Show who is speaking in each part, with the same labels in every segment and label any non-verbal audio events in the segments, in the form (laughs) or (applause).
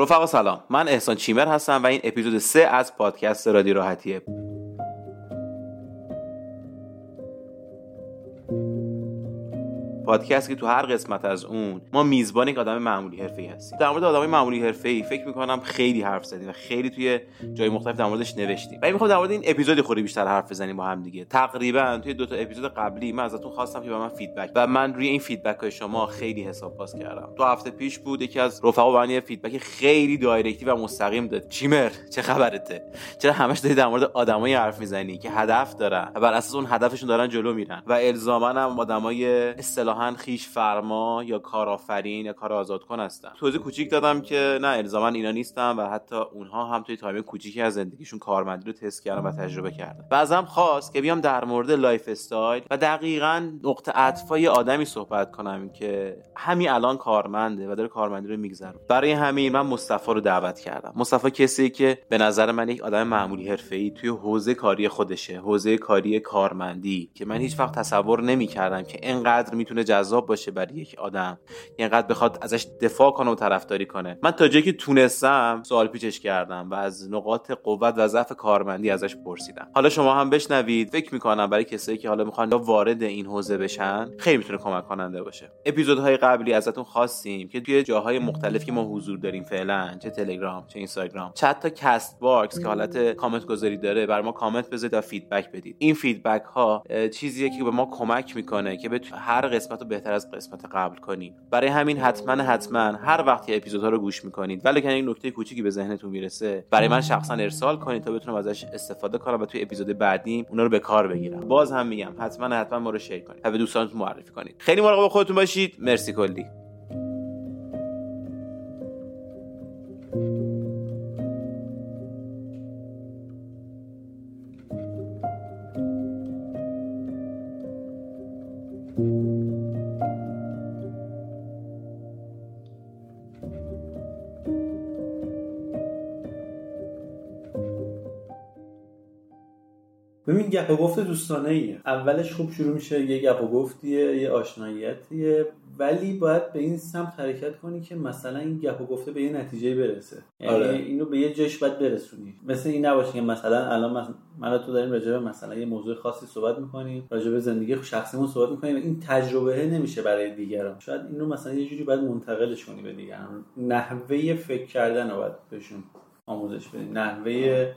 Speaker 1: رفقا سلام. من احسان چیمر هستم و این اپیزود سه از پادکست رادی راحتیه. پادکست که تو هر قسمت از اون ما میزبان یک آدم معمولی حرفه‌ای هستیم. در مورد آدمای معمولی حرفه‌ای فکر می‌کنم خیلی حرف زدیم و خیلی توی جای مختلف در موردش نوشتیم. و می‌خوام در مورد این اپیزود خوری بیشتر حرف بزنیم با هم دیگه. تقریبا توی دو تا اپیزود قبلی من ازتون خواستم که به من feedback و من روی این feedback های شما خیلی حساب باز کردم. دو هفته پیش بود یکی از رفقا یه feedback خیلی direct ی و مستقیم داد. چیمر چه خبرته؟ چرا همش داری در مورد آدمایی حرف می‌زنی که هدف دارن و بر اساس اون هدفشون دارن جلو میرن و الزاما هم آدمای اصطلاحا خویش فرما یا کارآفرین یا کار آزاد کن هستن. توضیح کوچیک دادم که نه الزاما اینا نیستن و حتی اونها هم توی تایم کوچیکی از زندگیشون کارمندی رو تست کردن و تجربه کردن. بعضم خواست که بیام در مورد lifestyle و دقیقا نقطه عطفای آدمی صحبت کنم که همین الان کارمنده و داره کارمندی رو میگذرونه. برای همین من مصطفی رو دعوت کردم. مصطفی کسی که به نظر من یک آدم معمولی حرفه‌ای توی حوزه کاری خودشه حوزه کاری کارمندی که من هیچ وقت تصور نمی‌کردم که انقدر می‌تونه جذاب باشه برای یک آدم. اینقدر بخواد ازش دفاع کنه و طرفداری کنه. من تا جایی که تونستم سوال پیچش کردم و از نقاط قوت و ضعف کارمندی ازش پرسیدم. حالا شما هم بشنوید. فکر می‌کنم برای کسایی که حالا می‌خوان وارد این حوزه بشن خیلی می‌تونه کمک کننده باشه. اپیزودهای قبلی ازتون خواستیم که توی جاهای مختلف که ما حضور داریم فعلا چه تلگرام چه اینستاگرام چه حتی کست باکس که حالت کامنت گذاری داره برا ما کامنت بذارید و feedback بدید. این feedback ها چیزیه که به ما کمک می‌کنه که به هر قسمت رو بهتر از قسمت قبل کنیم برای همین حتما حتما هر وقتی اپیزودها رو گوش می‌کنید. ولی که این نکته کوچیکی به ذهنتون می‌رسه برای من شخصا ارسال کنید تا بتونم ازش استفاده کنم و توی اپیزود بعدی اونا رو به کار بگیرم. باز هم میگم حتما حتما ما رو شیر کنید و به دوستانتون معرفی کنید. خیلی مراقب خودتون باشید. مرسی کلی.
Speaker 2: ببین گپ و گفت دوستانه ایه اولش خوب شروع میشه یه گپ و گفتیه یه آشناییتیه ولی باید به این سمت حرکت کنی که مثلا این گپ و گفته به یه نتیجه برسه. یعنی
Speaker 1: آره.
Speaker 2: اینو به یه جاش باید برسونی. مثل این نباشه که مثلا الان من, تو داریم راجع به مثلا یه موضوع خاصی صحبت می‌کنیم راجع به زندگی شخصیمون صحبت می‌کنیم این تجربه نمیشه برای دیگران. شاید اینو مثلا یه جوری باید منتقلش کنی به دیگران. نحوه فکر کردن رو باید بهشون آموزش بدی. نحوه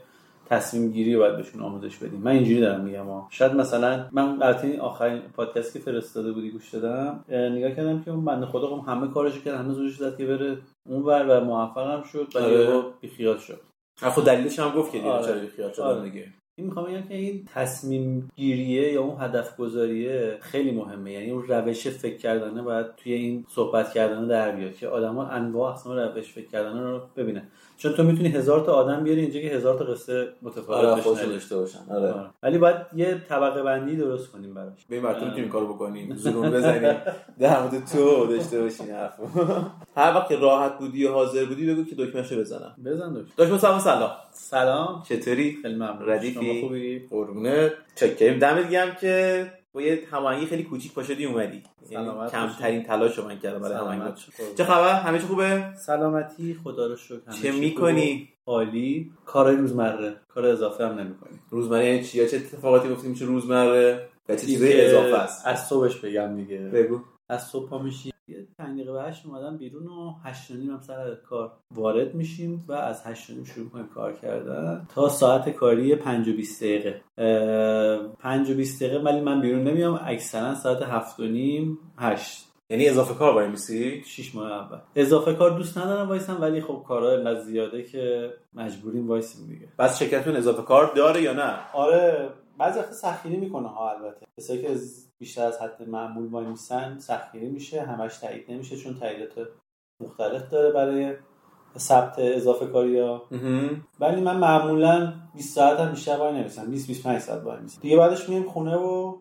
Speaker 2: تصمیم گیری رو باید بهشون آموزش بدیم من اینجوری دارم میگم ها شاید مثلا من البته آخرین پادکست که فرستاده بودی گوش دادم اه، نگاه کردم که اون بنده خدا خب همه کارشو کرد همه زورش زد که بره اونور و موفقم شد ولی
Speaker 1: آره.
Speaker 2: یهو بیخیال شد
Speaker 1: خود دلیلش هم گفت که دیگه
Speaker 2: آره.
Speaker 1: چرا بیخیال شدن
Speaker 2: آره.
Speaker 1: دیگه
Speaker 2: این می‌خوام بگم که این تصمیم گیریه یا اون هدف گذاریه خیلی مهمه یعنی اون روش فکر کردنه باید توی این صحبت کردن در بیاد که آدما انواع اقسام روش فکر کردن رو ببینن چون تو می‌تونی هزار تا آدم بیاری اینجا که هزار تا قصه متفاوت
Speaker 1: آره داشته باشن. آره.
Speaker 2: آره. ولی باید یه طبقه بندی درست کنیم براش.
Speaker 1: به این مرتبه می‌تونیم کارو بکنیم. زروم بزنیم. (laughs) در مورد تو داشته باشین حرفو (laughs) هر وقت که راحت بودی و حاضر بودی بگو که دکمهشو بزنم.
Speaker 2: بزن دکتر
Speaker 1: داشت مصطفی سلام.
Speaker 2: سلام.
Speaker 1: چطوری؟
Speaker 2: خیلی ممنون.
Speaker 1: ردیفی؟
Speaker 2: شما خوبی؟
Speaker 1: قربونه چکریم. دمت گرم که با یه هماهنگی خیلی کوچیک پاشدی اومدی. یعنی
Speaker 2: سلامت
Speaker 1: کمترین تلاش رو من کردم برای
Speaker 2: شو.
Speaker 1: چه خبر؟ همه چی خوبه؟
Speaker 2: سلامتی. خدا رو شکر.
Speaker 1: چه می‌کنی.
Speaker 2: عالی. کارهای روزمره. کار اضافه هم نمی‌کنی.
Speaker 1: روزمره یعنی چی؟ یا چه اتفاقاتی گفتی میشه روزمره؟ و چه چیزای اضافه است؟
Speaker 2: از صبحش بگم دیگه.
Speaker 1: بگو.
Speaker 2: از صبح پا میشیم یه پنج دقیقه هشت اومدم بیرون و هشت و نیم هم سر کار وارد میشیم و از هشت و نیم شروع کنیم کار کردن تا ساعت کاری پنج و بیست دقیقه. اه، پنج و بیست دقیقه ولی من بیرون نمیام اکثرا ساعت هفت و نیم هشت.
Speaker 1: یعنی اضافه کار وای میسی؟
Speaker 2: شیش ماه اول. اضافه کار دوست ندارم وایسم ولی خب کارها انقدر زیاده که مجبوریم وایسیم دیگه.
Speaker 1: بس شرکتتون اضافه کار داره یا نه؟
Speaker 2: آره بعضی وقتا سخیری می‌کنه ها البته. کسایی که بیشتر از حد معمول وای میسن سخیری میشه همش تایید نمیشه چون تاییدات مختلف داره برای ثبت اضافه کاری ها. ولی من معمولا 20 ساعت هم بیشتر وای نمیسم 20 25 ساعت وای میسم. دیگه بعدش میایم خونه و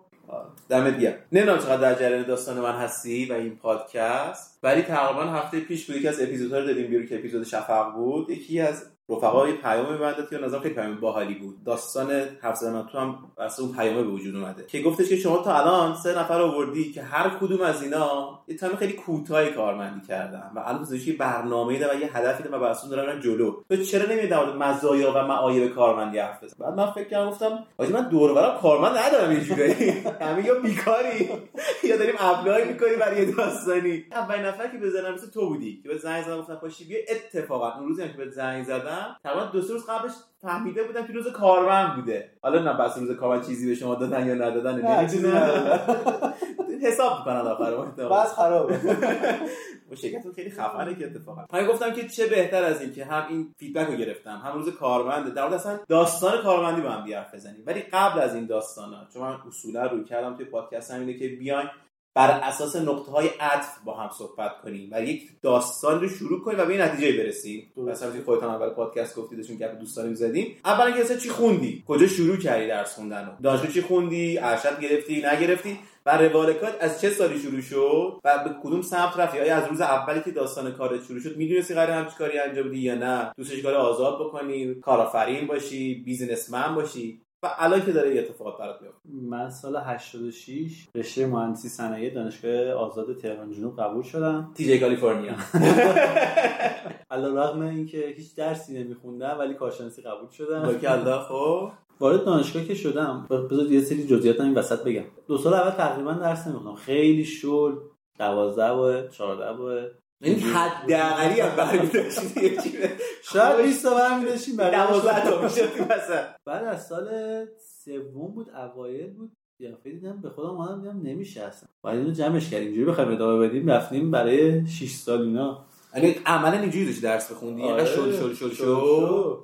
Speaker 1: دمت گرم. نمی‌دونم چقدر در جریان داستان من هستی و این پادکست ولی تقریبا هفته پیش بود یکی از اپیزودها رو دادیم بیرون که اپیزود شفق بود. یکی از رفقا پیام میبنده که نظر خیلی پیام باحالی بود. داستان زدن تو هم واسه اون پیامه به وجود اومده. که گفتش که شما تا الان سه نفر آوردی که هر کدوم از اینا یه تایم خیلی کوتاهی کارمندی کردن و الان گذاشتی برنامه‌ای و یه هدفی دارن و واسه دارن جلو. تو چرا در مزایا و معایب کارمندی حرف بعد من فکر کردم گفتم آجی من دور برم کارمند ندارم یه جوری. (laughs) همه یا بیکاری (laughs) یا داریم اپلای می‌کنیم برای یه داستانی. اولین نفر که بزنم مثل تو بودی. که به زنگ زدم گفتم پاشی بیا اتفاقا. اون روزی که به زنگ زدم تقریبا دو سه روز قبلش فهمیده بودم که روز کارمند بوده. حالا نه بس روز کارمند چیزی به شما دادن یا ندادن نمی‌دونم (laughs) حساب می‌کنن آخر
Speaker 2: بس خرابه
Speaker 1: با شرکت خیلی خفنه که اتفاقا. من گفتم که چه بهتر از این که هم این فیدبک رو گرفتم هم روز کارمند. در مورد اصلا داستان کارمندی با هم حرف بزنیم. ولی قبل از این داستانا چون من اصولا روی کردم توی پادکست همینه که بیاین بر اساس نقطه های عطف با هم صحبت کنیم و یک داستان رو شروع کنیم و به این نتیجه برسیم. مثلا خودتون اول پادکست گفتیدشون که دوستانی زدیم اولا که چی خوندی؟ کجا شروع کردی درس خوندن رو؟ چی خوندی؟ ارشد گرفتی؟ نگرفتی؟ و روالکات از چه سالی شروع شد؟ و به کدوم سمت رفتی؟ آیا از روز اولی که داستان کارت شروع شد می‌دونستی قرار همچین کاری انجام بدی یا نه؟ دوستش کار آزاد بکنی کارآفرین باشی بیزینسمن باشی؟ و الان که داره اتفاقات برات میفته.
Speaker 2: من سال 86 رشته مهندسی صنایع دانشگاه آزاد تهران جنوب قبول شدم.
Speaker 1: تی جی کالیفرنیا. (laughs)
Speaker 2: علیرغم اینکه هیچ درسی نمیخوندم ولی کارشناسی قبول شدم.
Speaker 1: الله خب.
Speaker 2: وارد دانشگاه که شدم بذار یه سری جزئیات این وسط بگم. دو سال اول تقریبا درس نمیخوندم. خیلی شل. 12 و 14 و
Speaker 1: این حداقلی هم برمی‌داشتید
Speaker 2: شاید 20 تا برمی‌داشتیم برای
Speaker 1: 12 تا می‌شد مثلا.
Speaker 2: بعد از سال سوم بود اوایل بود یه دیدم به خودم اومدم دیدم نمیشه اصلا باید اینو جمعش کردیم اینجوری بخوایم ادامه بدیم رفتیم برای 6 سال اینا.
Speaker 1: یعنی عملا اینجوری داشتی درس بخوندی؟ آره. شل شل شل. شل.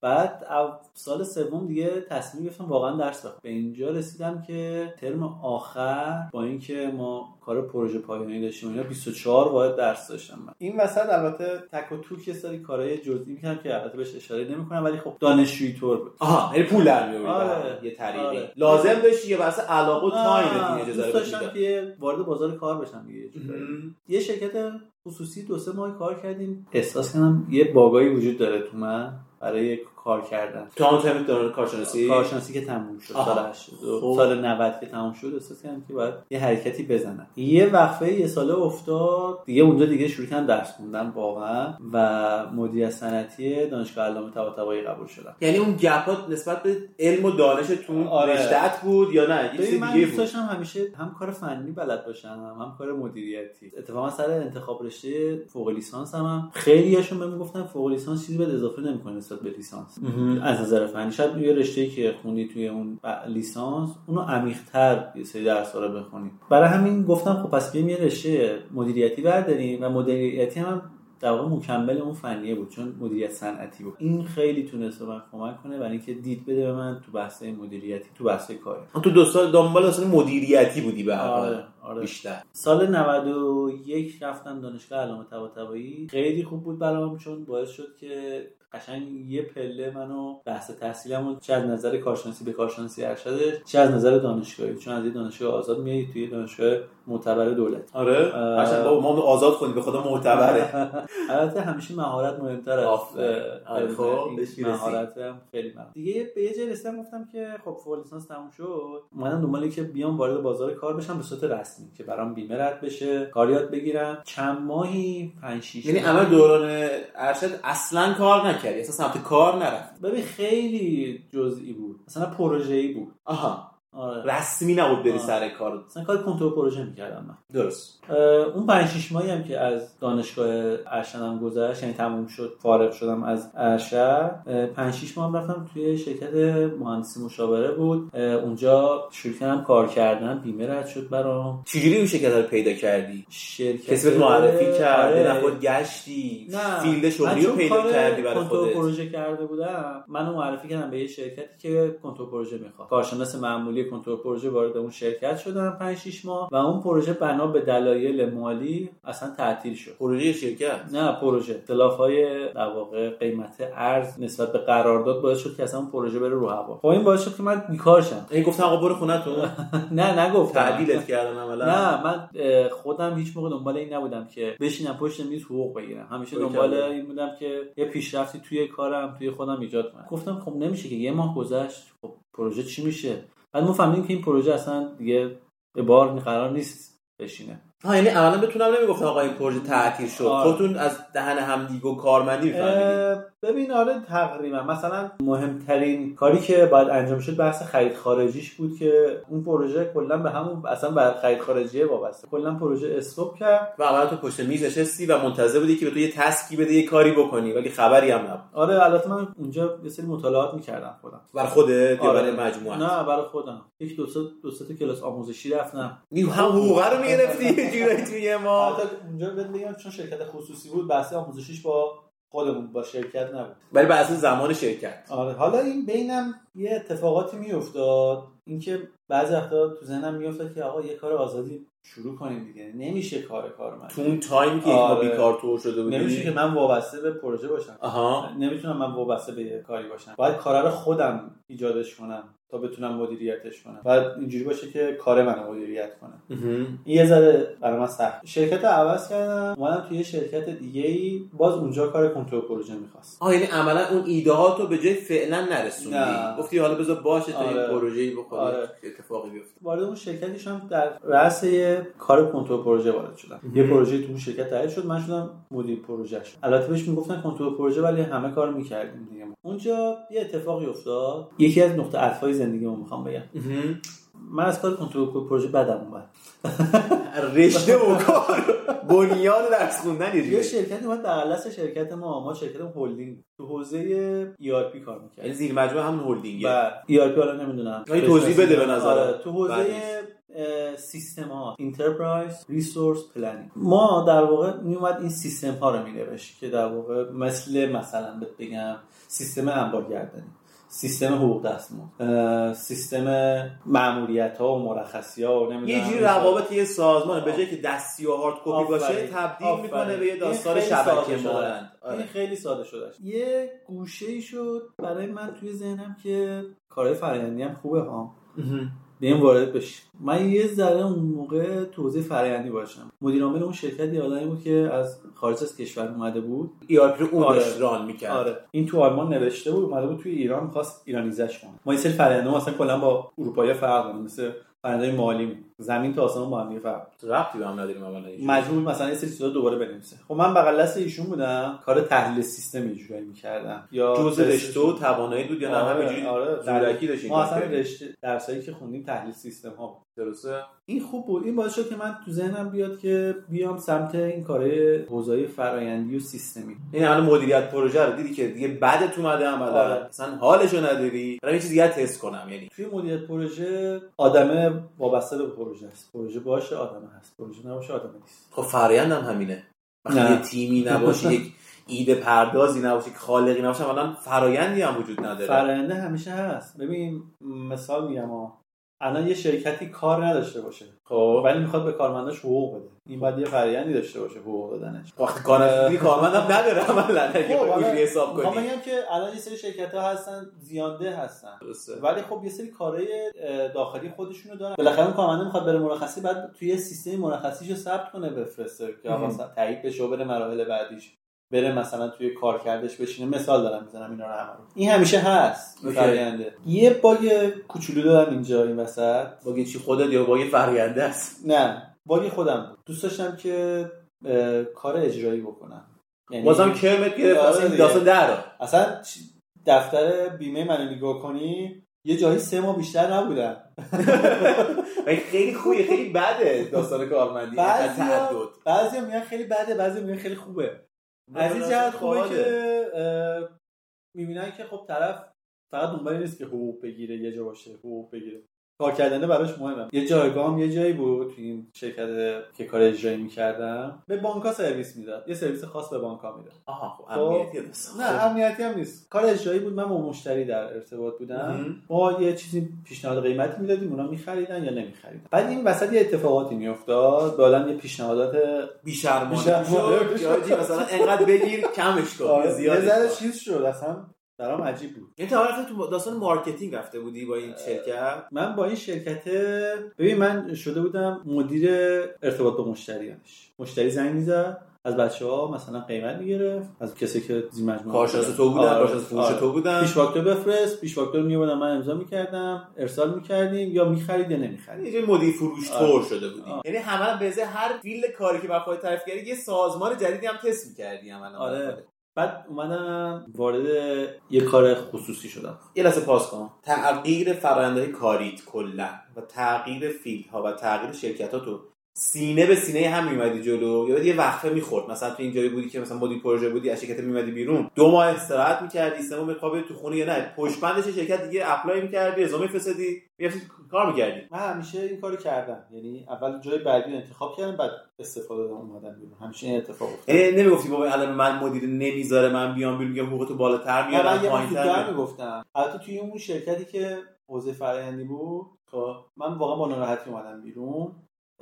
Speaker 2: بعد سال سوم دیگه تصمیم گرفتم واقعا درس بخونم. به اینجا رسیدم که ترم آخر با اینکه ما کار پروژه پایانی داشتیم اینا 24 واحد درس داشتم من. این وسط البته تک و توک یه سری کارهای جزئی می‌کردم که البته بهش اشاره نمی‌کنم ولی خب دانشجویی طور بود.
Speaker 1: آها یعنی پول در آره. یه طریقی. آره. لازم داشتی یه واسه علاقه و تایم اجازه
Speaker 2: داشتم که وارد بازار کار بشم دیگه یه شرکت خصوصی دو سه ماه کار کردیم. احساس کردم یه باگایی وجود داره تو من. برای کار کردن.
Speaker 1: تو هم ترم دوران کارشناسی؟
Speaker 2: کارشناسی که تموم شد. سال 80 خب. سال 90 که تموم شد احساس کردم که باید یه حرکتی بزنم. یه وقفه یه ساله افتاد. دیگه اونجا دیگه شروع کردم درس خوندن واقعا و مدیر صنعتی دانشگاه علامه طباطبایی قبول شدم.
Speaker 1: یعنی اون گپات نسبت به علم و دانشتون آره. بود یا نه؟
Speaker 2: یه چیز دیگه بود. داشتم همیشه هم کار فنی بلد باشم هم کار مدیریتی. اتفاقا سر انتخاب رشته فوق لیسانس هم خیلیاشون بهم گفتن فوق لیسانس چیزی به اضافه نمی‌کنه نسبت به لیسانس. از نظر فنی. شاید یه رشته که خوندی توی اون لیسانس اونو عمیق‌تر یه سری درس رو بخونی. برای همین گفتم خب پس بیایم یه رشته مدیریتی برداریم و مدیریتی هم در واقع مکمل اون فنیه بود چون مدیریت صنعتی بود. این خیلی تونست من کمک کنه برای اینکه دید بده به من تو بحث مدیریتی تو بحث کاری.
Speaker 1: تو دو سال دنبال اصلا مدیریتی بودی به آره،. بیشتر.
Speaker 2: سال 91 رفتم دانشگاه علامه طباطبایی. خیلی خوب بود برام چون باعث شد که قشنگ یه پله منو بحث تحصیلمو چه از نظر کارشناسی به کارشناسی ارشدش چه از نظر دانشگاهی. چون از دانشگاه آزاد میای توی دانشگاه معتبر دولت.
Speaker 1: آره. قشنگ با ما آزاد کنی به خدا معتبره. (laughs)
Speaker 2: البته همیشه مهارت مهمتر از
Speaker 1: آره، خب
Speaker 2: مهارت هم خیلی مهم. دیگه به یه جای رسیدم گفتم که خب فوق لیسانس تموم شد. اومدم دنبال که بیام وارد بازار کار بشم به صورت رسمی. که برام بیمه رد بشه کار یاد بگیرم. چند ماهی؟ 5 6
Speaker 1: یعنی اول دوران ارشد اصلا کار نکردی اصلا سمت کار نرفت.
Speaker 2: ببین خیلی جزئی بود. مثلا پروژه‌ای بود.
Speaker 1: آها. آره. رسمی نبود بری سر کار.
Speaker 2: مثلا کار کنترل پروژه می‌کردم من.
Speaker 1: درست.
Speaker 2: اون 5 6 ماهی هم که از دانشگاه ارشدم گذشت یعنی تموم شد فارغ شدم از ارشد 5 6 ماه رفتم توی شرکت مهندسی مشاوره بود. اونجا شروع کردم کار کردن بیمه رد شد برام.
Speaker 1: چجوری اون شرکت رو پیدا کردی؟
Speaker 2: شرکت
Speaker 1: کسی معرفی کرده آره. نه خود گشتی؟ نه. field شغلی رو پیدا کردی برای
Speaker 2: خودت؟ پروژه کرده بودم منو معرفی کردم به یه شرکتی که کنترل پروژه می‌خواد. کارشناس معمولی کنترل پروژه وارد اون شرکت شدم 5 6 ماه و اون پروژه بنا به دلایل مالی اصلا تعطیل شد.
Speaker 1: پروژه شرکت؟
Speaker 2: نه پروژه. اختلاف های در واقع قیمت ارز نسبت به قرارداد باعث شد که اصلا اون پروژه بره رو هوا. خب این باعث شد که من بیکار شم.
Speaker 1: این گفتم آقا برو خونتون (laughs)
Speaker 2: نه نگفتم.
Speaker 1: تعدیلت کردن عملا.
Speaker 2: نه من خودم هیچ موقع دنبال این نبودم که بشینم پشت میز حقوق بگیرم. همیشه
Speaker 1: باریکلا.
Speaker 2: دنبال این بودم که یه پیشرفتی توی کارم توی خودم ایجاد کنم. گفتم خب نمیشه که یه ماه گذشت. خب پروژه چی میشه؟ بعد ما فهمیدیم که این پروژه اصلا دیگه به بار قرار نیست بشینه.
Speaker 1: ها یعنی عملا بتونم نمی‌گفتم آقا این پروژه تعطیل شد.
Speaker 2: آره.
Speaker 1: خودتون از دهن همدیگه و کارمندی
Speaker 2: ببین آره تقریبا. مثلا مهمترین کاری که باید انجام شد بحث خرید خارجیش بود که اون پروژه کلا به همون اصلا به خرید خارجیه وابسته. کلا پروژه استوب کرد.
Speaker 1: و عملا تو پشت میز نشستی و منتظر بودی که به تو یه تسکی بده یه کاری بکنی ولی خبری هم نبود.
Speaker 2: آره البته من اونجا یه سری مطالعات می‌کردم خودم.
Speaker 1: بر خودت
Speaker 2: آره.
Speaker 1: برای مجموعه
Speaker 2: نه برای خودم. یک دو سه دو سه کلاس آموزشی رفتم.
Speaker 1: نیو هم حقوقه رو می‌گرفتی. (laughs) یه جورایی توی ماه
Speaker 2: البته اونجا بهت بگم چون شرکت خصوصی بود بحث آموزشیش با خودمون با شرکت نبود.
Speaker 1: ولی اساس زمان شرکت.
Speaker 2: آره. حالا این بینم یه اتفاقاتی میافتاد. اینکه بعضی وقتا تو ذهنم میافتاد که آقا یه کار آزادی شروع کنیم دیگه. نمیشه کار کارمند
Speaker 1: تو اون تایم که ما
Speaker 2: آره.
Speaker 1: بیکار طور شده بودی؟
Speaker 2: نمیشه که من وابسته به پروژه باشم.
Speaker 1: آها.
Speaker 2: نمی‌تونم من وابسته به یه کاری باشم. باید کارا رو خودم ایجادش کنم تا بتونم مدیریتش کنم. باید اینجوری باشه که کار منو مدیریت کنم این یه ذره برای من سخت. شرکت رو عوض کردم. اومدم توی یه شرکت دیگه ای باز اونجا کار کنترل پروژه می‌خواست.
Speaker 1: آه یعنی عملا اون ایده ها تو به جای فعلا نرسوندی. گفتی حالا بذار باشه تا
Speaker 2: آره.
Speaker 1: این پروژه‌ای بخوره.
Speaker 2: آره.
Speaker 1: اتفاقی بیفته.
Speaker 2: وارد اون شرکتش هم در رأس کار کنترل پروژه وارد شدم یه پروژه تو اون شرکت تعریف شد من شدم مدیر پروژهش. البته بهش می‌گفتن کنترل پروژه ولی همه کار می‌کردیم دیگه. اونجا یه اتفاقی افتاد. یکی از نقطه عطفای زندگیمو می‌خوام بگم. من از کار کنترل پروژه بدم اومد. (laughs)
Speaker 1: رشته و کار. بنیان درس خوندن یه
Speaker 2: یه. شرکتی اومد بغل شرکت ما ما شرکت هلدینگ تو حوزه ERP کار می‌کرد.
Speaker 1: یعنی زیر مجموعه همون هلدینگه
Speaker 2: و ERP حالا نمی‌دونم.
Speaker 1: یعنی توضیح بده به نظرم.
Speaker 2: آره، تو حوزه سیستم ها. enterprise resource planning ما در واقع میومد این سیستم ها رو مینوشت که در واقع مثل مثلا بگم سیستم انبارگردانی سیستم حقوق دستمزد سیستم ماموریت ها و مرخصی ها و نمی‌دونم
Speaker 1: یه جوری روابط یه سازمان به جای که دستی و هارد کپی باشه. تبدیل
Speaker 2: آفرین.
Speaker 1: می‌کنه به یه داستان
Speaker 2: خیلی ساده
Speaker 1: شبکه
Speaker 2: شده.
Speaker 1: مانند
Speaker 2: این
Speaker 1: آره.
Speaker 2: خیلی ساده شده یه گوشه ای شد برای من توی ذهنم که کارهای فرآیندی هم خوبه ها بیایم وارد بشیم. من یه ذره اون موقع تو حوزه فرآیندی باشم. مدیر عامل اون شرکت یه آدمی بود که از خارج از کشور اومده بود.
Speaker 1: ERP رو اون
Speaker 2: آره.
Speaker 1: ران می‌کرد.
Speaker 2: آره. این تو آلمان نوشته بود اومده بود توی ایران می‌خواست ایرانیزش کنه. ما یه سری فرآیندها مثلا کلا با اروپایی فرق داریم مثل فرآیندهای مالی زمین تا آسمون با هم دیگه فرق
Speaker 1: ربطی به هم نداریم اولا
Speaker 2: مجبور مثلا یه سری چیزا دوباره بنویسه. خب من بغل دست ایشون بودم. کار تحلیل سیستم اینجوری می‌کردم. یا
Speaker 1: جزء رشته و توانایی بود یا نه؟
Speaker 2: آره،
Speaker 1: همینجوری
Speaker 2: آره.
Speaker 1: زورکی داشتین
Speaker 2: ما اصلا؟ رشته درسایی که خوندیم تحلیل سیستم ها بود.
Speaker 1: درسته؟
Speaker 2: این خوب بود. این باعث شد که من تو ذهنم بیاد که بیام سمت این کارهای حوزه فرایندی و سیستمی.
Speaker 1: این الان مدیریت پروژه رو دیدی که دیگه بعدت اومده عملا
Speaker 2: آره.
Speaker 1: اصلا حالشو نداری برای یه چیز دیگه تست کنم. یعنی
Speaker 2: توی مدیریت پروژه آدمه وابسته به پروژه است. پروژه باشه آدمه هست. پروژه نباشه آدمه نیست.
Speaker 1: خب فرایند هم همینه. وقتی. یه تیمی نباشه (laughs) یک ایده پردازی نباشه یک خالقی نباشه الان فرایندی هم وجود نداره.
Speaker 2: فراینده همیشه هست. ببین مثال میگم ها. الان یه شرکتی کار نداشته باشه.
Speaker 1: خب
Speaker 2: ولی می‌خواد به کارمنداش حقوق بده. این باید یه فرایندی داشته باشه حقوق دادنش.
Speaker 1: وقتی کار کارمندم نداره عملا اگه
Speaker 2: خب،
Speaker 1: اینجوری حساب کنی.
Speaker 2: بگم که الان یه سری شرکت ها هستن زیانده هستن.
Speaker 1: درسته.
Speaker 2: ولی خب یه سری کارهای داخلی خودشونو دارن. بالاخره اون کارمنده می‌خواد بره مرخصی بعد توی سیستم مرخصیشو ثبت کنه بفرسته که آقا. مثلا تایید بشه و بره مراحل بعدیش. بره مثلا توی کارکردش بشینه مثال دارم می‌زنم اینا رو همه رو. این همیشه هست.
Speaker 1: اوکی.
Speaker 2: فراینده یه باگ کوچولو دارم اینجا این وسط.
Speaker 1: با چی خودت یا با یه فراینده است؟
Speaker 2: نه باگ خودم بود. دوست داشتم که کار اجرایی بکنم. یعنی
Speaker 1: بازم کرمت گرفت
Speaker 2: آره
Speaker 1: اصلا این
Speaker 2: دیگه.
Speaker 1: داستان در
Speaker 2: اصلا دفتر بیمه منو نگاه کنی یه جایی سه ماه بیشتر نبودم. (laughs)
Speaker 1: خیلی خوبه خیلی بده داستان کارمندی.
Speaker 2: بعضی بعضی میگن خیلی بده بعضی میگن خیلی خوبه. از این جهت خوبه
Speaker 1: خواهده.
Speaker 2: که می‌بینن که خب طرف فقط دنبال نیست که حقوق بگیره یه جا باشه حقوق بگیره کار کردنه براش مهمه. یه جایگاه یه جایی بود تو این شرکت که کار اجرایی می‌کردم. به بانکا سرویس می‌داد. یه سرویس خاص به بانکا می‌داد.
Speaker 1: آها خب
Speaker 2: خب.
Speaker 1: امنیتی
Speaker 2: نه امنیتی هم نیست. کار اجرایی بود من با مشتری در ارتباط بودم. ما یه چیزی پیشنهاد قیمتی می‌دادیم اونا میخریدن یا نمیخریدن. بعد این وسط یه اتفاقاتی میافتاد. آدم یه پیشنهادات
Speaker 1: بیشرمانه مثلا انقدر بگیر کمش کن
Speaker 2: آره،
Speaker 1: زیاد
Speaker 2: چیز شد؟ اصلا برام عجیب بود.
Speaker 1: رفته تو داستان marketing رفته بودی با این شرکت؟
Speaker 2: من با این شرکت ببین من شده بودم مدیر ارتباط با مشتریانش. مشتری زنگ می‌زد از بچه ها مثلا قیمت می‌گرفت از کسی که زیر مجموعه
Speaker 1: کارشناس تو بودن
Speaker 2: آره،
Speaker 1: کارشناس فروش
Speaker 2: آره.
Speaker 1: تو بودن.
Speaker 2: پیش فاکتور بفرست پیش فاکتور میوردم من امضا می‌کردم ارسال می‌کردیم یا می‌خرید یا نمی‌خرید.
Speaker 1: یه مدیر فروش
Speaker 2: آره.
Speaker 1: طور شده بودی.
Speaker 2: آره.
Speaker 1: یعنی همه به هر field کاری که خودت تعریف کردی یه سازمان جدیدی هم تست می‌کردی عملا.
Speaker 2: آره. بعد اومدم وارد یه کار خصوصی شدم.
Speaker 1: یه لحظه pause کن. تغییر فرآیندهای کاریت کلا و تغییر field ها و تغییر شرکت سینه به سینه هم میمدی جلو. یا یه وقفه می‌خورد. مثلا تو اینجوری بودی که مثلا مدیر پروژه بودی از شرکت میمدی بیرون. دو ماه استراحت می‌کردی سه ماه بخوابی تو خونه یا نه. پشت بندش شرکت دیگه اپلای می‌کردی رزومه فرستادی می‌رفتی کار می‌کردی.
Speaker 2: من همیشه این کارو کردم. یعنی اول جای بعدی انتخاب کردم بعد استفاده دادم اومدم بیرون. همیشه این اتفاق افتاد.
Speaker 1: یعنی نمی‌گفتی بابا الان من مدیر نمی‌ذاره من بیام بیرون میگم حقوقتو بالاتر میارم پایین‌تر
Speaker 2: می‌گفتم. البته توی اون شرکتی که حوزه فرآیندی بود خب من واقعا با ناراحتی اومدم بیرون.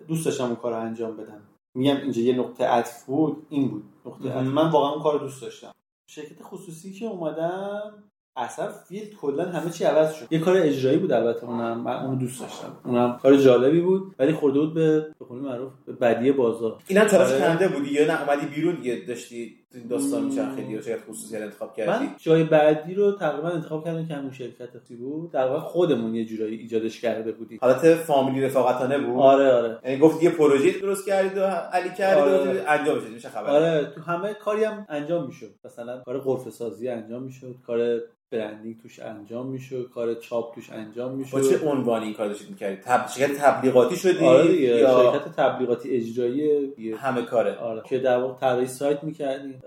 Speaker 2: دوست داشتم اون کار رو انجام بدم. میگم اینجا یه نقطه عطف بود این بود. نقطه عطف. من واقعا اون کار رو دوست داشتم. شرکت خصوصی که اومدم اصلا فیلد کلا همه چی عوض شد. یه کار اجرایی بود البته اونم. من اونو دوست داشتم. اونم کار جالبی بود ولی خورده بود به به معروف به بدی بازار.
Speaker 1: اینم تلاش
Speaker 2: آره.
Speaker 1: کننده بودی یا نه؟ اومدی بیرون دیگه داشتی این داستان میچرخیدی یا شرکت خصوصی رو انتخاب کردی؟
Speaker 2: من جای بعدی رو تقریبا انتخاب کردم که همون شرکت بود. در واقع خودمون یه جورایی ایجادش کرده بودیم.
Speaker 1: حالت فامیلی رفاقتانه بود؟
Speaker 2: آره آره.
Speaker 1: یعنی گفت یه پروژه درست کردید و علی کردید
Speaker 2: آره.
Speaker 1: و انجام شد میشه خبر.
Speaker 2: آره تو همه کاری هم انجام می‌شد. مثلا کار غرفه سازی انجام می‌شد کار برندینگ توش انجام می‌شد کار چاپ توش انجام
Speaker 1: با
Speaker 2: می‌شد
Speaker 1: چه عنوانی این کار داشتید می‌کردید تب... شرکت تبلیغاتی شدی؟
Speaker 2: آره
Speaker 1: یا
Speaker 2: شرکت تبلیغاتی اجرایی
Speaker 1: همه کاره؟
Speaker 2: آره که در واقع طراحی سایت می‌کردیم.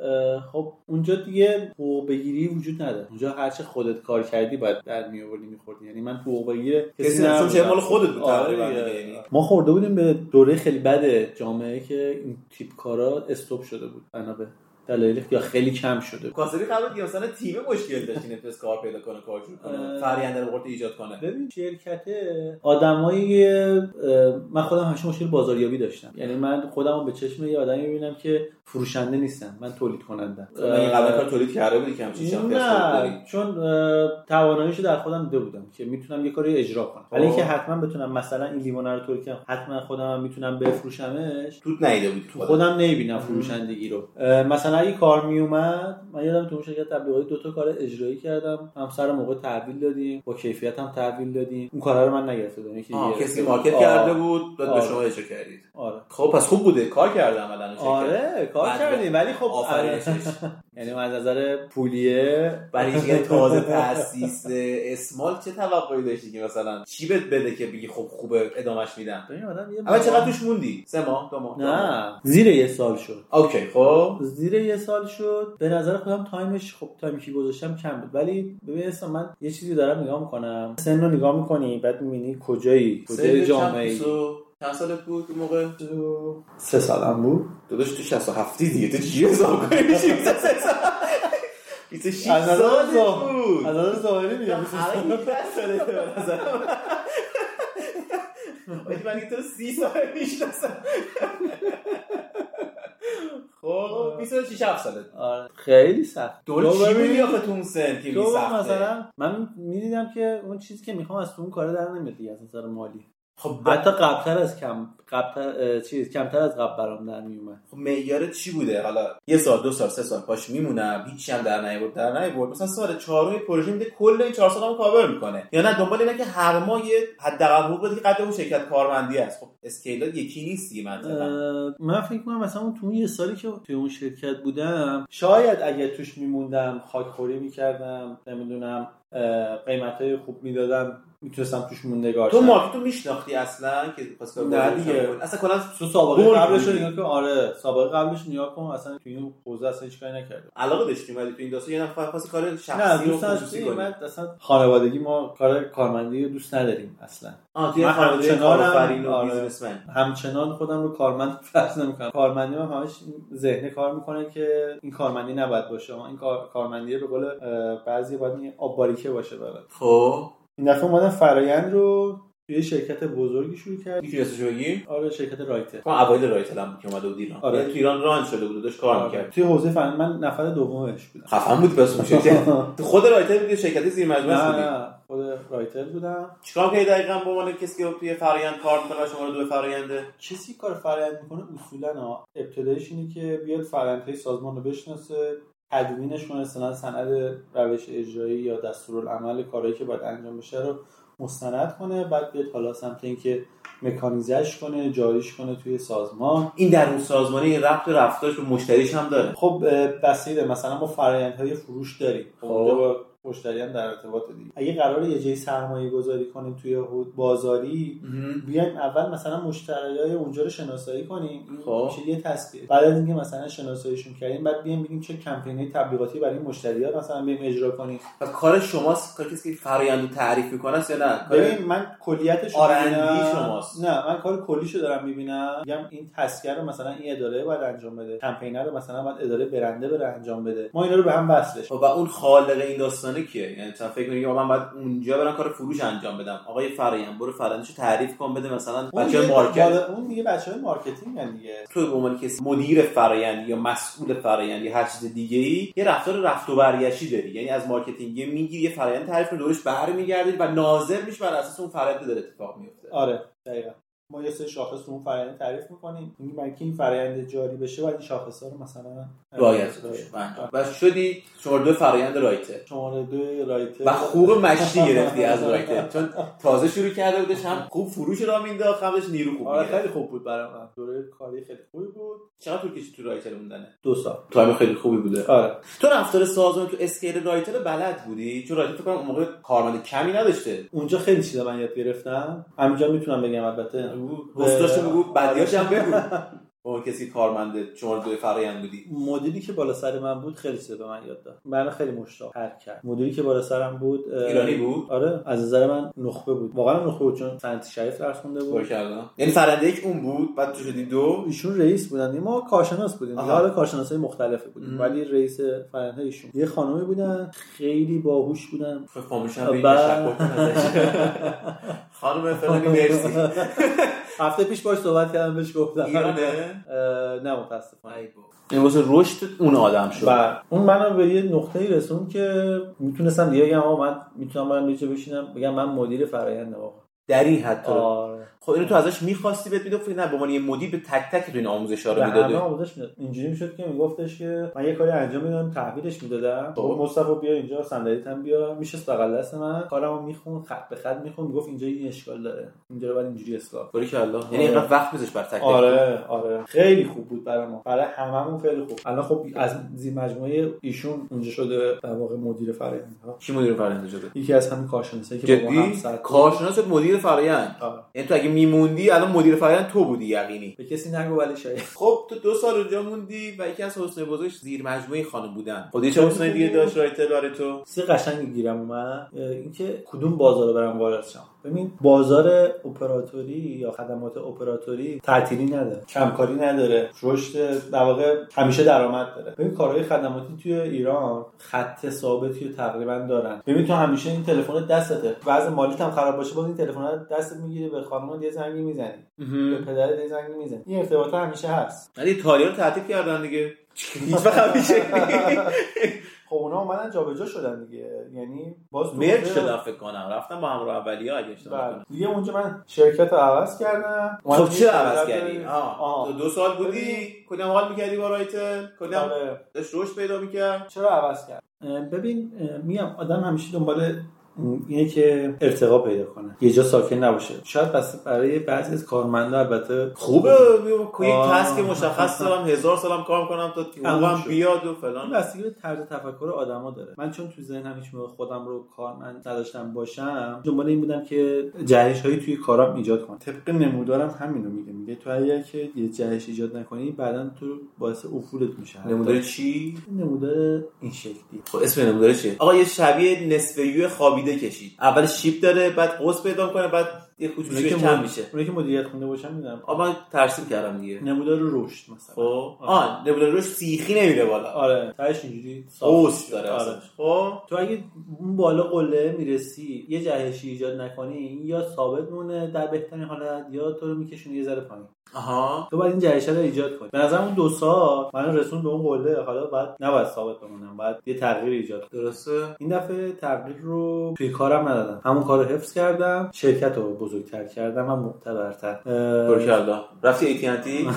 Speaker 2: خب اونجا دیگه حقوق بگیری وجود نداره. اونجا هرچه خودت کار کردی باید در میآوردی میخوردی. یعنی من حقوق بگیر
Speaker 1: کسی. شاید مال خودت بود
Speaker 2: آره
Speaker 1: یعنی.
Speaker 2: ما خورده بودیم به دوره خیلی بد جامعه که این تیپ کارا استوب شده بود. بنا به دلایل یا خیلی کم شده بود.
Speaker 1: کاسبی قبل که مثلا تیم مشکل داشت این نتونست کار پیدا کنه کار کنه. فرآیند رو ایجاد کنه.
Speaker 2: ببین شرکت آدمایی من خودم همیشه مشکل بازاریابی داشتم. یعنی من خودم رو به چشم یه آدمی می‌بینم که فروشنده نیستم. من تولید کننده
Speaker 1: من این قبل کار تولید کرده بودی که همچین
Speaker 2: نه چون تواناییشو در خودم دیده بودم که می‌تونم یه کاری اجرا کنم. ولی اینکه حتما بتونم مثلا این لیوانه رو تولید کنم حتما خودم هم می‌تونم بفروشمش.
Speaker 1: توت نیده بودی
Speaker 2: تو خودم نمی‌بینم فروشندگی رو. مثلا اگه کار میومد من یادم تو اون شرکت تبلیغاتی دو تا کار اجرایی کردم. هم سر موقع تحویل دادیم با کیفیت هم تحویل دادیم. اون کارا رو من نگرفته بودم یکی دیگه
Speaker 1: کسی مارکت کرده بود بعد به
Speaker 2: آره.
Speaker 1: شما اجرا کردید.
Speaker 2: آره.
Speaker 1: خب پس خوب بوده. کار کرده عملا.
Speaker 2: آره کار کردیم ولی خب
Speaker 1: آفرینش. (laughs)
Speaker 2: یعنی از نظر پولیه
Speaker 1: برای اینکه تازه تاسیس small چه توقعی داشتی که مثلا چی بهت بده که بگی خب خوبه ادامش میدم؟
Speaker 2: ببین آدم یه
Speaker 1: اما چقدر توش موندی؟ سه ماه دو ماه.
Speaker 2: نه زیر یه سال شد.
Speaker 1: OK خب.
Speaker 2: زیر یه سال شد. به نظر خودم time ش خب time ی که گذاشتم کم بود. ولی ببین اصلا من یه چیزی دارم نگاه می‌کنم. سن رو نگاه می‌کنی بعد می‌بینی کجایی کجای جامعه
Speaker 1: چند سالت بود اون موقع؟
Speaker 2: سه سالم بود.
Speaker 1: داداش تو 67 دیگه. تو چی حساب کنی؟ (laughs) میشه 26
Speaker 2: از نظر
Speaker 1: سالت
Speaker 2: ظاهر-
Speaker 1: بود.
Speaker 2: از نظر ظاهری میگم
Speaker 1: همه 17 سالته (laughs) به نظرم. آجی من تو سی سال می‌شناسم. خب 26 7 سالت.
Speaker 2: آره. خیلی سخت.
Speaker 1: دور
Speaker 2: تو
Speaker 1: چی بودی آخه تو اون سن که
Speaker 2: تو مثلا من می‌دیدم که اون چیزی که می‌خوام از تو اون کار در نمیاد از نظر مالی.
Speaker 1: خب
Speaker 2: حتی قبلتر از کم قبلتر چیز کمتر از قبل برام در میومد.
Speaker 1: خب معیارت چی بوده؟ حالا یه سال دو سال سه سال پاش میمونم هیچی هم در نیورد در نیورد. مثلا سال چهارم پروژه میده کل این چهار سالمو کاور می‌کنه. یا نه دنبال اینه که هر ماه یه حداقل حقوق بده که قدر اون شرکت کارمندی است خب scale ات یکی نیست دیگه منطقا
Speaker 2: من فکر کنم مثلا اون تو اون یه سالی که توی اون شرکت بودم شاید اگه توش میموندم خاکخوری می‌کردم نمی‌دونم قیمت های خوب می‌دادم می‌تونستم توش موندگار
Speaker 1: تو
Speaker 2: شم.
Speaker 1: مارکت رو میشناختی اصلا که پاسکال
Speaker 2: نه دیگه.
Speaker 1: اصلا کلا
Speaker 2: تو سابقه قبلش رو. نگاه کن. آره سابقه قبلش نگاه کن. اصلا تو این حوزه اصلا هیچ کاری نکرده
Speaker 1: علاقه داشتیم ولی تو این داستان یه نفر خاصی کار
Speaker 2: نه
Speaker 1: شخصی و
Speaker 2: دوست من اصلا خانوادگی ما کار کارمندی رو دوست نداریم اصلا.
Speaker 1: آه
Speaker 2: من
Speaker 1: کارآفرین و
Speaker 2: آره. همچنان خودم رو کارمند (laughs) فرض نمی‌کنم. کارمندی من همش ذهنی کار می‌کنه که این کارمندی نباید باشه. این کار... کارمندی به قول بعضی باید آب باریکه باشه برات.
Speaker 1: خب.
Speaker 2: این دفعه اومدن فرایند رو توی شرکت بزرگی شروع کرد
Speaker 1: اسمشو بگی
Speaker 2: آره شرکت رایتل.
Speaker 1: تو اوایل رایتل هم که اومده بود ایران.
Speaker 2: آره.
Speaker 1: یعنی تو ایران run شده بود داشت کار می‌کرد.
Speaker 2: توی حوزه فن من نفر دومش بودم.
Speaker 1: خفن بود پس اون شرکت. (laughs) تو خود رایتل بودی شرکت زیر مجموعه بودی؟
Speaker 2: نه. خود رایتل بودم.
Speaker 1: چیکار کردی دقیقاً؟ به عنوان کسی که توی فرآیند کار می‌کنه شما رو دو فرآینده
Speaker 2: کسی کار فرآیند می‌کنه اصولا ابتدایش اینه که بیاد فرآیندهای سازمان رو بشناسه. تدوینش کنه سند روش اجرایی یا دستورالعمل کارهایی که باید انجام بشه رو مستند کنه بعد بیاد حالا سمت اینکه مکانیزش کنه جاریش کنه توی سازمان.
Speaker 1: این در اون سازمانی ربط و رفتارش به مشتریش هم داره.
Speaker 2: خب داره مثلا ما فرآیندهای فروش داریم. خب
Speaker 1: خب.
Speaker 2: مشتری هم در ارتباط دیگه. اگه قراره یه جای سرمایه گذاری کنیم توی بازاری بیایم اول مثلا مشتری های اونجا رو شناسایی کنیم. این
Speaker 1: خب.
Speaker 2: میشه یه تصویر بعد از اینکه مثلا شناساییشون کردیم بعد بیایم ببینیم چه کمپینای تبلیغاتی برای مشتری ها مثلا بیایم اجرا کنیم.
Speaker 1: و کار شماست؟ کار کسی که فرآیند تعریف می‌کنه یا نه؟
Speaker 2: ببین من کلیتش می‌بینم.
Speaker 1: شماست.
Speaker 2: نه من کار کلیشو دارم می‌بینم. میگم این task یه رو مثلا این اداره باید انجام بده. کمپین رو مثلا باید اداره برند بره انجام بده. ما اینا رو به هم وصلش.
Speaker 1: و اون خالق این داستانه کیه؟ یعنی مثلا فکر می‌کنی آقا من باید اونجا برم کار فروش انجام بدم. آقای فرآیند برو فرآیندشو تعریف کن بده مثلا بچه
Speaker 2: market. اون دیگه بچه های marketing هم دیگه.
Speaker 1: تو به عنوان کسی مدیر فرآیند یا مسئول فرآیند یا هر چیز دیگه ای یه رفتار رفت و برگشتی داری. یعنی از marketing می‌گیری یه فرآیند تعریف کنی دورش برمیگردی و ناظر میشه بر اساس اون فرآیند داره اتفاق میفته
Speaker 2: آره دقیقا. ما یه سری شاخص رو اون فرآیند تعریف می‌کنیم. میگیم برای این فرآیند جاری بشه باید این شاخص ها رو مثلا
Speaker 1: رعایت. کنی. و شدی شماره دو فرآیند رایتل
Speaker 2: شماره دو رایتل
Speaker 1: و خوب مشتی گرفتی از رایتل چون تازه شروع کرده بودش هم خوب فروش را مینداخت هم داشت نیرو خوب
Speaker 2: آره. خیلی خوب بود برای من. دوره کاری خیلی خوبی بود.
Speaker 1: چقدر طول کشید تو رایتل موندنه
Speaker 2: دو سال.
Speaker 1: time خیلی خوبی بوده.
Speaker 2: آره.
Speaker 1: تو رفتار سازمان تو scale رایتل بلد بودی؟ چون رایتل فکر کنم اون موقع کارمند کمی نداشته.
Speaker 2: اونجا خیلی چیزا من یاد گرفتم. همینجا می‌تونم بگم البته.
Speaker 1: حسداشو بگو. بدیاش هم بگو. (laughs) اون کسی کارمند شماره دو فرآیند بودی؟
Speaker 2: مدیری که بالا سر من بود خیلی چیزا به من یاد داد. من خیلی مشتاق ترک کرد مدیری که بالا سرم بود
Speaker 1: ایرانی بود؟
Speaker 2: آره. از نظر من نخبه بود. واقعا نخبه بود چون صنعت شریف درس خونده بود.
Speaker 1: یعنی فرنده یک اون بود بعد تو شدی دو؟
Speaker 2: ایشون رئیس بودن. ما کارشناس بودیم. حالا کارشناسای مختلفی بودیم.
Speaker 1: ام.
Speaker 2: ولی رئیس فرنده ایشون. یه خانومی بودن خیلی باهوش بودن.
Speaker 1: خب
Speaker 2: بعد-. (laughs)
Speaker 1: خانم فلانی مرسی. (laughs)
Speaker 2: هفته پیش باش صحبت کردم بهش گفتم.
Speaker 1: ایرانه؟
Speaker 2: نه متاسفانه.
Speaker 1: این واسه رشد اون آدم شد.
Speaker 2: و اون منو به یه نقطه‌ای رسون که می‌تونستم دیگه بگم آقا من می‌تونم برم بشینم بگم من مدیر فرآیندم آقا.
Speaker 1: در این حد تو
Speaker 2: آره.
Speaker 1: خب اینو تو ازش می‌خواستی بهت فکر نه به عنوان یه مدیر به تک تک تو این آموزشا
Speaker 2: به
Speaker 1: رو می‌داده
Speaker 2: آموزش می‌داد. اینجوری می‌شد که میگفتش که من یه کاری انجام می‌دادم تحویلش می‌دادم.
Speaker 1: خب.
Speaker 2: مصطفی بیا اینجا صندلیت هم بیا. میشه بغل دست من. کارمو میخون خط به خط میخون. می‌گفت اینجا این اشکال داره. اینجا رو باید اینجوری اصلاح
Speaker 1: باری کلا یعنی اینقدر وقت میذاش بر تک
Speaker 2: آره آره. خیلی خوب بود برای ما برای هممون خیلی خوب. الان خب از زیر مجموعه ایشون اونجا شده در واقع مدیر فرآیند ها
Speaker 1: کی مدیر فرآیند شده؟
Speaker 2: یکی از همین کارشناسایی که با ما هم
Speaker 1: کارشناس مدیر فرآیند.
Speaker 2: آره.
Speaker 1: یعنی تو اگه میموندی الان مدیر فرآیند تو بودی یقینی.
Speaker 2: به کسی نگو ولی شاید.
Speaker 1: خب تو دو سال اونجا موندی و یکی از حسن بزرگش زیر مجموعه خانم بودن. خودی چه حسن دیگه داشت رایتر برای تو؟
Speaker 2: چیز قشنگی گیرم اومد. اینکه کدوم بازار رو برم وارد شم؟ ببین بازار اپراتوری یا خدمات اپراتوری تعطیلی نداره کمکاری نداره رشد در واقع همیشه درآمد داره. ببین کارهای خدماتی توی ایران خط ثابتی رو تقریبا دارن. ببین تو همیشه این تلفن دستته. وضع مالیت هم خراب باشه باز این تلفن رو دستت می‌گیری به خانم یه زنگی می‌زنی. به پدرت یه زنگی می‌زنی. این ارتباط همیشه هست.
Speaker 1: ولی رو تعطیل کردن دیگه. هیچ وقت همیشه (laughs) (laughs)
Speaker 2: خب اونا اومدن جابجا شدن دیگه یعنی باز
Speaker 1: مرج شدن فکر کنم رفتم با همراه اولیا اگه اشتباه
Speaker 2: بله. دیگه اونجا من شرکت رو عوض کردم
Speaker 1: خب چه عوض کردی؟ آه.
Speaker 2: آه.
Speaker 1: تو دو سال بودی کدام حال می‌کردی با رایتر کدام
Speaker 2: آره.
Speaker 1: داشت رشد پیدا می‌کرد
Speaker 2: چرا عوض کرد ببین اه، میگم آدم همیشه دنبال اینه که ارتقا پیدا کنه. یه جا ساکن نباشه. شاید بس برای بعضی از کارمندا البته
Speaker 1: خوبه. یه. تسک مشخص دارم هزار سالم کار کنم تا
Speaker 2: شد.
Speaker 1: بیاد و فلان.
Speaker 2: بستگی به طرز تفکر آدما داره. من چون تو ذهنم هیچ موقع خودم رو کارمند نداشتم باشم دنبال این بودم که جهش هایی توی کارام ایجاد کنم. طبق نمودارم همینو میگه. میگه تو اگر که یه جهش ایجاد نکنی بعدا تو باعث افولت میشه.
Speaker 1: نمودار چی؟
Speaker 2: نمودار این شکلی.
Speaker 1: خب اسم نمودار چیه؟ آقا یه شبیه نصف یو خوابیده کشید اول شیپ داره بعد قوس پیدا کنه بعد یه کوچولو کم
Speaker 2: مد-
Speaker 1: میشه.
Speaker 2: اونایی که مدیریت خونده باشم می‌دونم.
Speaker 1: من ترسیم کردم دیگه.
Speaker 2: نمودار رشد مثلا.
Speaker 1: خب. آه. نمودار روش سیخی نمیره بالا.
Speaker 2: آره تاش اینجوری
Speaker 1: قوس. داره
Speaker 2: آره.
Speaker 1: خب.
Speaker 2: تو اگه اون بالا قله می‌رسی یه جهشی ایجاد نکنی یا ثابت مونه در بهترین حالت یا تو رو میکشونه یه ذره پایین.
Speaker 1: آها.
Speaker 2: تو باید این جهشه رو ایجاد کنی. به نظر اون دو سال من رسون به اون قله. حالا بعد نباید ثابت بمونم. باید یه تغییر ایجاد کنم.
Speaker 1: درسته؟
Speaker 2: این دفعه تغییر رو توی کارم ندادم. همون کار رو حفظ کردم. شرکت رو بزرگتر کردم. و معتبرتر.
Speaker 1: باریکلا رفتی ایتیانتی (laughs) (laughs)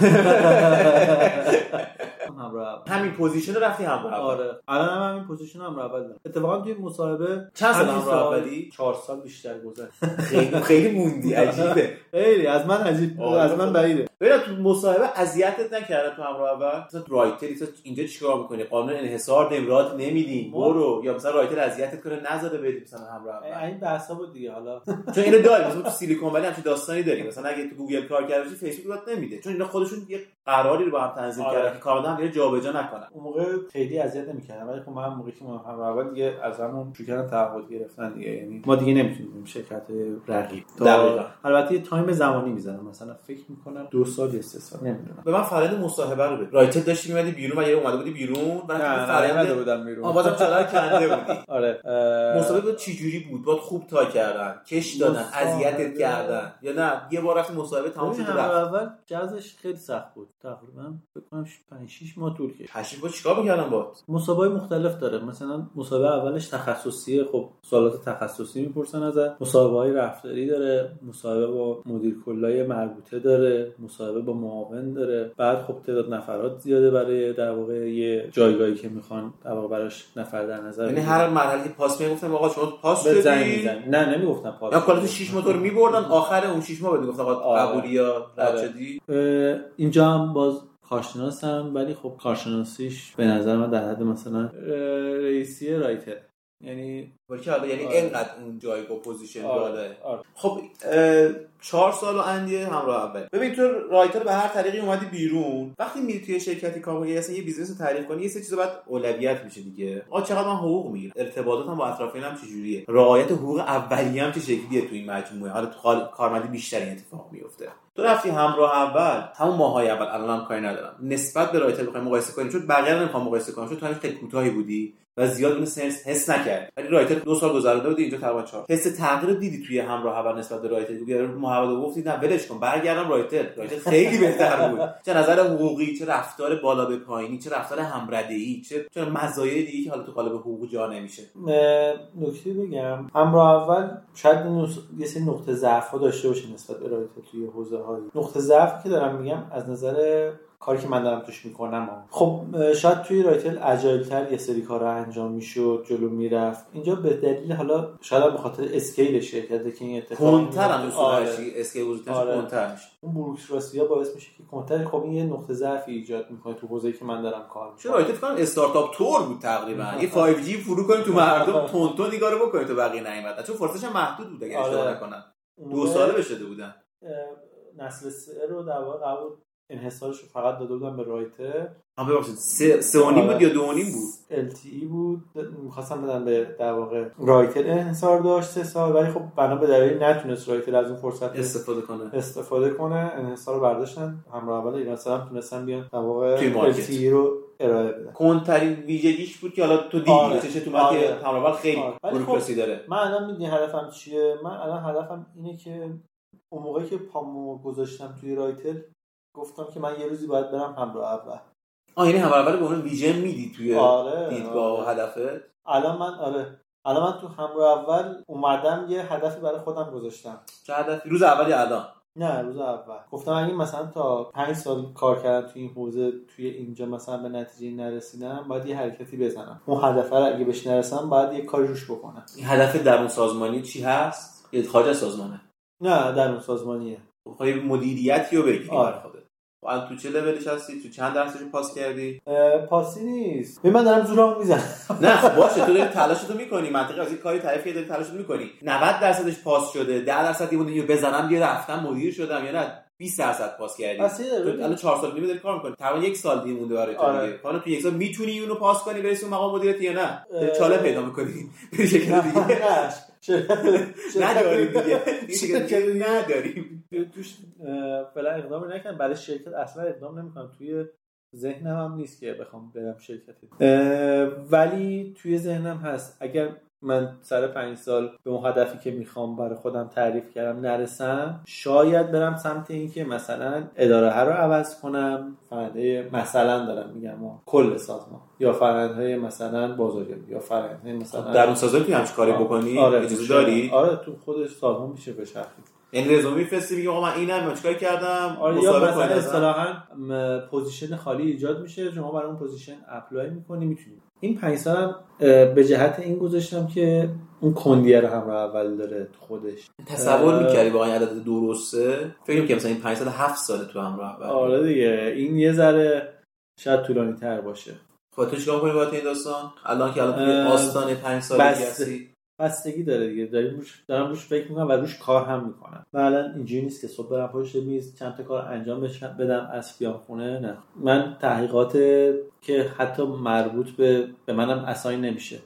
Speaker 2: همراه اول.
Speaker 1: همین position رو رفتی همراه اول.
Speaker 2: آره. الان هم همین position همراه اول دارم. اتفاقا توی مصاحبه
Speaker 1: چند سال همراه اولی؟
Speaker 2: چهار سال بیشتر گذشت.
Speaker 1: خیلی خیلی موندی. (laughs) عجیبه.
Speaker 2: خیلی. از من عجیب
Speaker 1: آره.
Speaker 2: از من بعیده.
Speaker 1: ببین تو مصاحبه اذیتت نکردن تو همراه اول مثلا رایتلی تو اینجا چیکار می‌کنی؟ قانون انحصار نمرات نمیدین.
Speaker 2: ما-
Speaker 1: برو. یا مثلا رایتل اذیتت کنه نذاره بری مثلا همراه اول
Speaker 2: این بحثا بود دیگه حالا. (laughs)
Speaker 1: چون اینو داریم مثلا تو Silicon Valley همچین داستانی داریم مثلا اگه تو گوگل کار کرده باشی فیسبوک بهت نمیده. چون اینا خودشون یه قراری رو با هم تنظیم
Speaker 2: آره.
Speaker 1: کردن که هم دیگه جابجا نکنن.
Speaker 2: اون موقع خیلی اذیت نمی‌کردم ولی خب من موقعی که همراه اول دیگه از همون شروع کردن تعهد گرفتن دیگه یعنی ما دیگه نمی‌تونیم شرکت رقیب.
Speaker 1: دقیقاً.
Speaker 2: البته time زمانی می‌زنم مثلا فکر می‌کنم دو سال یا سه سال نمی‌دونم.
Speaker 1: به من فرآیند مصاحبه رو بده رایتل داشتی میمدی بیرون و یه اومده بودی بیرون بعد فرآیند
Speaker 2: بودم بیرون.
Speaker 1: بازم چقدر کنده بودی. (laughs)
Speaker 2: آره
Speaker 1: مصاحبه بود چی جوری بود؟ باید خوب تا کردن کش دادن اذیتت کردن یا نه؟ یه بار رفتی مصاحبه
Speaker 2: ببین
Speaker 1: شد رفت.
Speaker 2: اول جزش خیلی سخت بود. تقریبا فکر کنم 5 6 ماه طول کشید.
Speaker 1: با چیکار می‌کردن با؟
Speaker 2: مسابقه مختلف داره. مثلا مسابقه اولش تخصصیه خب سوالات تخصصی می‌پرسن ازت. مسابقه های رفتاری داره. مسابقه با مدیر کلای مربوطه داره. مسابقه با معاون داره. بعد خب تعداد نفرات زیاده برای در واقع یه جایگاهی که می‌خوان در واقع براش نفر در نظر
Speaker 1: یعنی. هر مرحله pass می‌گفتن آقا شما pass
Speaker 2: میزن نه نمی‌گفتن pass
Speaker 1: یا کلا تو 6 موتور میبردن آخر اون 6 ماه بعد می‌گفتن آقا
Speaker 2: آره.
Speaker 1: قبولی یا رد
Speaker 2: آره.
Speaker 1: شدی؟
Speaker 2: اینجا هم باز کارشناسم ولی خب کارشناسیش به نظر من در حد مثلا رئیسی رایتل. یعنی
Speaker 1: ولی که حالا یعنی
Speaker 2: آره.
Speaker 1: اینقدر اون جایگاه position بالا
Speaker 2: آره.
Speaker 1: خب چهار سال و اندیه همراه اول. ببین تو رایتل به هر طریقی اومدی بیرون. وقتی میری توی شرکتی کار اصلا یه business رو تعریف کنی یه سری چیزا باید اولویت میشه دیگه. آ چقدر من حقوق می‌گیرم؟ ارتباطاتم با اطرافیانم چجوریه؟ رعایت حقوق اولیه هم چه شکلیه تو این مجموعه؟ حالا تو خال- کارمندی بیشتری اتفاق میفته. تو رفتی همراه اول. همون ماهای اول الان هم کاری ندارم. نسبت به رایتل بخوایم مقایسه کنیم چون بقیه رو نمی‌خوام مقایسه کنم چون تو کوتاهی بودی. و زیاد اون sense حس نکرد. ولی رایتل دو سال گذرونده بودی اینجا تقریبا چهار. حس تغییر دیدی توی همراه اول نسبت به رایتل؟ دیگه محمد گفتی نه ولش کن برگردم رایتل. رایتل خیلی بهتر بود. چه نظر حقوقی چه رفتار بالا به پایینی چه رفتار همردهی چه چه مزایای دیگه که حالا تو قالب حقوق جا نمیشه.
Speaker 2: نکته بگم. همراه اول شاید نس- یه سری نقطه ضعف داشته باشه نسبت به رایتل توی حوزه هایی نقطه ضعفی که دارم میگم از نظر کاری که من دارم توش می‌کنم. خب شاید توی رایتل agile تر یه سری کار انجام می‌شد جلو می‌رفت. اینجا به دلیل حالا شاید به خاطر scale شرکته که این اتفاق
Speaker 1: کنتر هم
Speaker 2: آره.
Speaker 1: scale بزرگتر
Speaker 2: آره.
Speaker 1: کنتر میشه
Speaker 2: اون ها باعث میشه که کنتر خب این یه نقطه ضعفی ایجاد می‌کنه تو حوزه‌ای که من دارم کار
Speaker 1: چرا؟
Speaker 2: می‌کنم
Speaker 1: رایتل فکر کنم استارتاپ طور بود تقریبا. (laughs) یه 5G فرو کنیم تو (laughs) مردم تون تون رو بکنیم تو بقیه نیومد. چون فرصتش هم محدود بود اگه اشتباه
Speaker 2: آره.
Speaker 1: نکنم.
Speaker 2: اون
Speaker 1: دو ساله بشده بودن.
Speaker 2: نسل سه رو در واقع قبول انحصارش رو فقط داده بودن به رایتر
Speaker 1: هم ببخشید سه سه و نیم. بود یا دو و نیم بود
Speaker 2: LTE بود می‌خواستم بدن به در واقع رایتر انحصار داشت سه سال ولی خب بنا به دلیلی نتونست رایتر از اون فرصت
Speaker 1: استفاده کنه
Speaker 2: استفاده کنه انحصار رو برداشتن همراه اول ایران هم تونستن بیان در واقع. LTE رو ارائه بدن
Speaker 1: کنترین ویژگیش بود که حالا تو دیدی
Speaker 2: آره.
Speaker 1: تو متن
Speaker 2: آره.
Speaker 1: همراه خیلی
Speaker 2: آره. ولی خب
Speaker 1: بروکراسی داره
Speaker 2: من الان می‌دونی هدفم چیه من الان هدفم اینه که اون موقعی که پامو گذاشتم توی رایتل گفتم که من یه روزی باید برم همراه اول
Speaker 1: آه یعنی همراه اول به عنوان ویژن میدی توی
Speaker 2: آره
Speaker 1: دیدگاه و
Speaker 2: آره.
Speaker 1: هدفت؟
Speaker 2: الان من آره. الان من تو همراه اول اومدم یه هدفی برای خودم گذاشتم.
Speaker 1: چه هدفی؟ روز اولی الان؟
Speaker 2: نه روز اول. گفتم اگه مثلا تا پنج سال کار کردم توی این حوزه توی اینجا مثلا به نتیجه نرسیدم باید یه حرکتی بزنم. اون هدف رو اگه بهش نرسم باید یه کاری روش بکنم.
Speaker 1: این هدف درون سازمانی چی هست؟ یه خارج از سازمانه.
Speaker 2: نه در اون سازمانیه
Speaker 1: می‌خوای مدیریتی رو بگیری.
Speaker 2: آره.
Speaker 1: الان تو چه لولش هستی؟ تو چند درصدش پاس کردی؟
Speaker 2: پاسی نیست. من دارم زورم می‌زنم.
Speaker 1: نه باشه تو داری تلاشتو می‌کنی. منطقی از این کاری تعریف کردی داری تلاشتو می‌کنی. 90 درصدش پاس شده 10 درصد یه یه بزنم یه رفتم مدیر شدم. یا نه 20 درصد پاس کردی. الان 4 سال دیگه داری کار می‌کنی. تقریبا یک سال دیگه مونده برای تو
Speaker 2: آره.
Speaker 1: دیگه. حالا تو یک سال می‌تونی اونو پاس کنی برسی اون مقام مدیریتی یا نه. چاله پیدا می‌کنی. به شکل دیگه.
Speaker 2: شرکت-
Speaker 1: نداریم دیگه.
Speaker 2: شرکت
Speaker 1: نداریم.
Speaker 2: توش فعلا اقدام نکنم برای شرکت اصلا اقدام نمی‌کنم. توی ذهنم هم نیست که بخوام برم شرکتی اه، ولی توی ذهنم هست. اگر من سر پنج سال به اون هدفی که می‌خوام برای خودم تعریف کردم نرسم شاید برم سمت اینکه مثلا اداره رو عوض کنم. فرنده مثلا دارم میگم ها، کل سازمان. یا فرنده مثلا بازاریابی یا فرنده مثلا
Speaker 1: در اون سازمان توی همچین کاری بکنی
Speaker 2: آره
Speaker 1: اجازه داری؟
Speaker 2: آره تو خودش سازمان میشه بچرخی
Speaker 1: یعنی رزومه میفرستی میگه آقا من اینم من چیکار کردم؟
Speaker 2: آره یا مثلا. اصطلاحا position خالی ایجاد میشه شما برای اون position apply می‌کنی می‌تونی. این پنج سالم اه، به جهت این گذاشتم که اون کندیه رو هم اول داره تو خودش.
Speaker 1: تصور. می‌کردی واقعا این عدد درسته؟ فکر که مثلا این 5 سال 7 ساله تو همراه اول
Speaker 2: آره دیگه این یه ذره شاید طولانی تر باشه.
Speaker 1: خب تو چیکار کنی باید این داستان؟ الان که الان آستانه 5 سالگی
Speaker 2: بسته.
Speaker 1: هستی.
Speaker 2: بستگی داره دیگه. داریم روش دارم روش فکر می‌کنم و روش کار هم می‌کنم. من الان اینجوری نیست که صبح برم پشت میز چند تا کار انجام بدم از بیام خونه نه. من تحقیقات که حتی مربوط به به منم اساین نمیشه.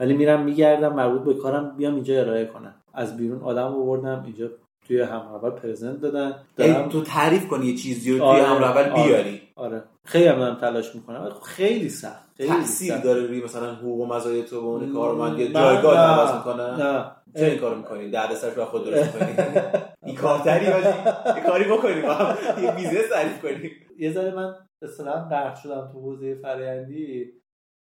Speaker 2: ولی میرم میگردم مربوط به کارم بیام اینجا ارائه کنم. از بیرون آدم آوردم اینجا توی همراه پرزنت دادن. دارم
Speaker 1: تو تعریف کنی یه چیزی رو توی
Speaker 2: آره،
Speaker 1: همراه اول
Speaker 2: آره.
Speaker 1: بیاری.
Speaker 2: آره. خیلی هم دارم تلاش می‌کنم. ولی خب خیلی سخت خیلی
Speaker 1: تاثیر
Speaker 2: سخت.
Speaker 1: داره روی مثلا حقوق و مزایای تو به عنوان کارمند یه جایگاه عوض می‌کنه
Speaker 2: نه.
Speaker 1: چه این کارو می‌کنی؟ درد سرش رو خود درست می‌کنی (laughs) این کارتری باشی. یه کاری بکنی با هم یه business تعریف کنی.
Speaker 2: یه ذره من اصطلاحا غرق شدم تو حوزه فرآیندی.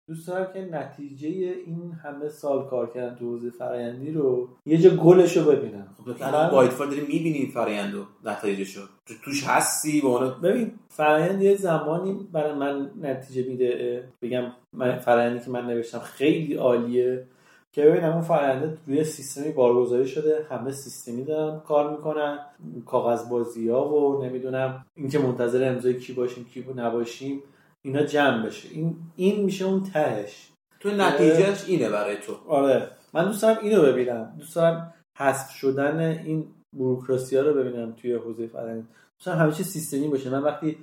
Speaker 2: دوست دارم که نتیجه این همه سال کار کردن تو حوزه فرآیندی رو یه جا گلش رو ببینم.
Speaker 1: خب تو الان با اتفاق داری می‌بینی فرآیند و نتایجشو؟ تو توش هستی؟ به عنوان
Speaker 2: ببین فرآیند یه زمانی برای من نتیجه میده. بگم من فرآیندی که من نوشتم خیلی عالیه. که ببینم اون فرآینده روی سیستمی بارگذاری شده. همه سیستمی دارن کار می‌کنن. کاغذ بازی ها و نمی‌دونم اینکه منتظر امضای کی باشیم کی نباشیم. اینا جمع بشه. این این میشه اون تهش.
Speaker 1: تو نتیجهش اینه برای تو.
Speaker 2: آره. من دوست دارم اینو ببینم. دوست دارم حذف شدن این بوروکراسی ها رو ببینم توی حوزه فرهنگ. دوست دارم چی سیستمی باشه. من وقتی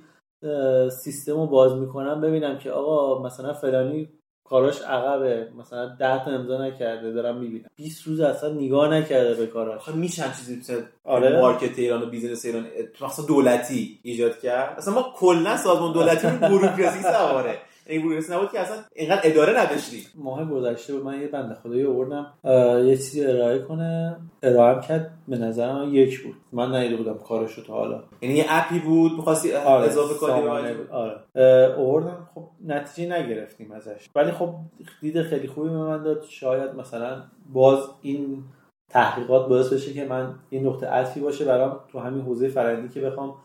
Speaker 2: سیستم رو باز می‌کنم ببینم که آقا مثلا فلانی کاراش عقبه. مثلا 10 تا امضا نکرده دارم می‌بینم. 20 روز اصلا نگاه نکرده به کاراش.
Speaker 1: آخه میشن چیزی مثل
Speaker 2: آره.
Speaker 1: market ایران و business ایران تو مثلا دولتی ایجاد کرد. اصلا ما کلا سازمان دولتی رو (laughs) بوروکراسی سواره. این بوروکراسی نبود که اصلا اینقدر اداره نداشتی.
Speaker 2: ماه گذشته بود. من یه بنده خدایی آوردم. یه چیزی ارائه کنه. ارائه کرد. به نظر من یک بود. من ندیده بودم کارش رو تا حالا.
Speaker 1: یعنی یه app ی بود؟ می‌خواستی
Speaker 2: آره،
Speaker 1: اضافه کنی.
Speaker 2: آره. آوردم. خب نتیجه نگرفتیم ازش. ولی خب دید خیلی خوبی به من داد. شاید مثلا باز این تحقیقات باعث بشه که من این نقطه عطفی باشه برام تو همین حوزه فرندی که بخوام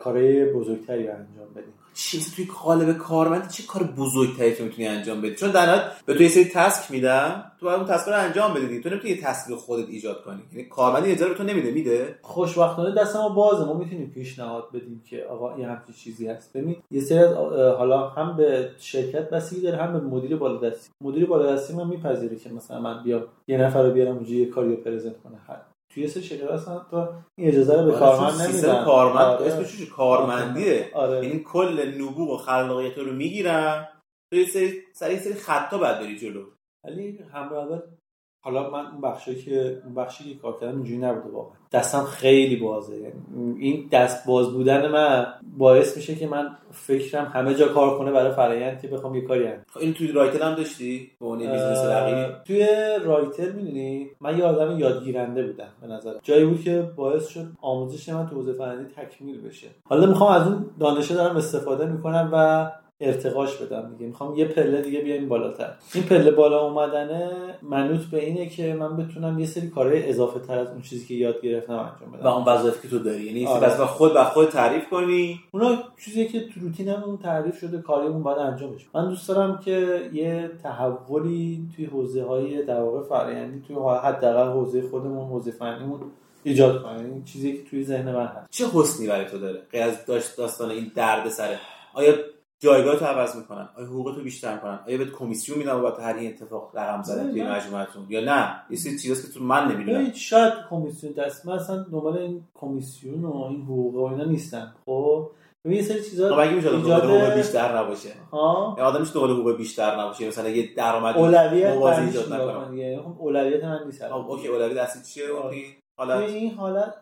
Speaker 2: کارهای بزرگتری رو انجام بدیم.
Speaker 1: چیزی توی قالب کارمند چه کار بزرگتری تو می‌تونی انجام بدی؟ چون در نهایت به تو یه سری تسک میدم تو باید اون تسک رو انجام بدی. تو نمی‌تونی یه تسک خودت ایجاد کنی. یعنی کارمند این اجازه به تو نمیده میده؟
Speaker 2: خوشبختانه دست ما بازه. ما می‌تونیم پیشنهاد بدیم که آقا این همچین چیزی هست. ببین یه سری از حالا هم به شرکت بستگی داره هم به مدیر بالادستی. مدیر بالادستی من میپذیره که مثلا من بیام یه نفر رو بیارم اونجا یه کاری رو پرزنت کنه. هر- توی سه شرکت هستن تا این اجازه رو به
Speaker 1: آره،
Speaker 2: کارمند نمیدن.
Speaker 1: کارمند
Speaker 2: آره.
Speaker 1: اسمش چیه؟ کارمندیه.
Speaker 2: آره.
Speaker 1: یعنی کل نبوغ و خلاقیت رو می‌گیرن. تو سری سری سری خطا بعد بری جلو.
Speaker 2: ولی همراه حالا من اون بخشی که اون بخشی که کار کردم اینجوری نبوده واقعا. دستم خیلی بازه. یعنی این دست باز بودن من باعث میشه که من فکرم همه جا کار کنه برای فرآیند که بخوام یه کاری انجام
Speaker 1: خب این توی رایتل هم داشتی؟ به عنوان یه business رقیب؟
Speaker 2: توی رایتل می‌دونی؟ من یه آدم یادگیرنده بودم به نظر جایی بود که باعث شد آموزش من تو حوزه فرآیندی تکمیل بشه. حالا می‌خوام از اون دانشه دارم استفاده می‌کنم و ارتقاش بدم دیگه. می‌خوام یه پله دیگه بیایم بالاتر. این پله بالا اومدنه منوط به اینه که من بتونم یه سری کارهای اضافه تر از اون چیزی که یاد گرفتم انجام بدم.
Speaker 1: و اون وظایفی که تو داری. یعنی
Speaker 2: آره.
Speaker 1: بس خود و خود تعریف کنی.
Speaker 2: اونا چیزی که تو روتینمون تعریف شده کاریمون باید انجام بشه. من دوست دارم که یه تحولی توی حوزه های در واقع فرآیندی توی حداقل حوزه خودمون حوزه فنیمون ایجاد کنم. این چیزی که توی ذهن من هست.
Speaker 1: چه حسنی برای تو داره؟ غیر از داشت داستان این درد سره آیا جایگاه تو عوض می‌کنن آیا حقوق تو بیشتر کنن آیا بهت کمیسیون میدن بابت هر این اتفاق رقم زدن توی. مجموعتون؟ یا نه؟ یه سری چیزاست که تو من نمی‌دونم.
Speaker 2: شاید کمیسیون دست من اصلا دنبال این کمیسیون و این حقوق و اینا نیستم. خب؟ ببین یه سری چیزا
Speaker 1: مگه میشه
Speaker 2: ایجاد-
Speaker 1: حقوق بیشتر نباشه.
Speaker 2: ها؟
Speaker 1: یا آدمش دنبال حقوق بیشتر نباشه. مثلا یه درآمد
Speaker 2: اولویت
Speaker 1: موازی ایجاد نکنه.
Speaker 2: کن دیگه. خب اولویت من نیست
Speaker 1: آه، اوکی اولویت اصلی چیه؟ حالت؟
Speaker 2: این حالت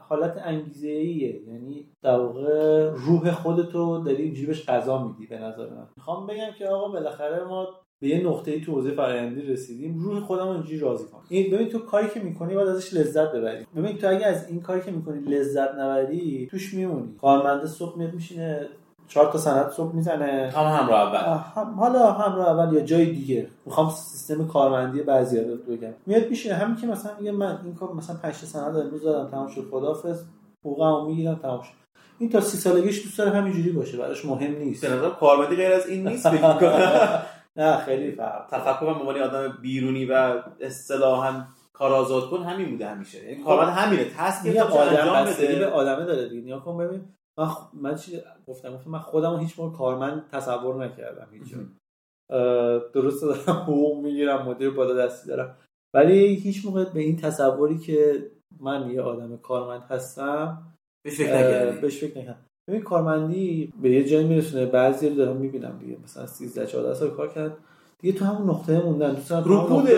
Speaker 2: حالت انگیزه ایه یعنی در واقع روح خودتو داری جیبش غذا میدی به نظر من. می‌خوام بگم که آقا بالاخره ما به یه نقطه تو حوزه فرآیندی رسیدیم. روح خودمو اینجوری راضی کنم این ببین تو کاری که می‌کنی باید ازش لذت ببری. ببین تو اگه از این کاری که می‌کنی لذت نبری توش میمونی. کارمنده صبح میاد میشینه چهار تا سند صبح می‌زنه.
Speaker 1: هم همراه اول.
Speaker 2: هم حالا همراه اول یا جای دیگه. می‌خوام سیستم کارمندی بعضی رو بگم. میاد میشه همین که مثلا میگه من این کار مثلا 5 تا سند امروز دادم تمام شد خدافظ حقوقمو می‌گیرم تمام شد. این تا سی سالگیش دوست داره همینجوری باشه براش مهم نیست.
Speaker 1: به نظر کارمندی غیر از این نیست. (laughs)
Speaker 2: نه خیلی فرق.
Speaker 1: تفکر عنوان آدم بیرونی و اصطلاحا کار آزاد کن همین بوده همیشه. یعنی کارمند همینه تسک
Speaker 2: میگه
Speaker 1: که
Speaker 2: آدم
Speaker 1: انجام
Speaker 2: بستگی به
Speaker 1: بده
Speaker 2: آدمه داره دیگه. نیا کن ببین من خ... من چی گفتم؟ گفتم من خودم هیچ موقع کارمند تصور نکردم هیچ درست دارم حقوق می‌گیرم مدیر بالا دستی دارم. ولی هیچ موقع به این تصوری که من یه آدم کارمند هستم
Speaker 1: بهش فکر
Speaker 2: نکردم. ببین کارمندی به یه جایی میرسونه بعضی رو دارم می‌بینم دیگه. مثلا 13 14 سال کار کردن دیگه تو همون نقطه موندن دوست دارم
Speaker 1: رکود.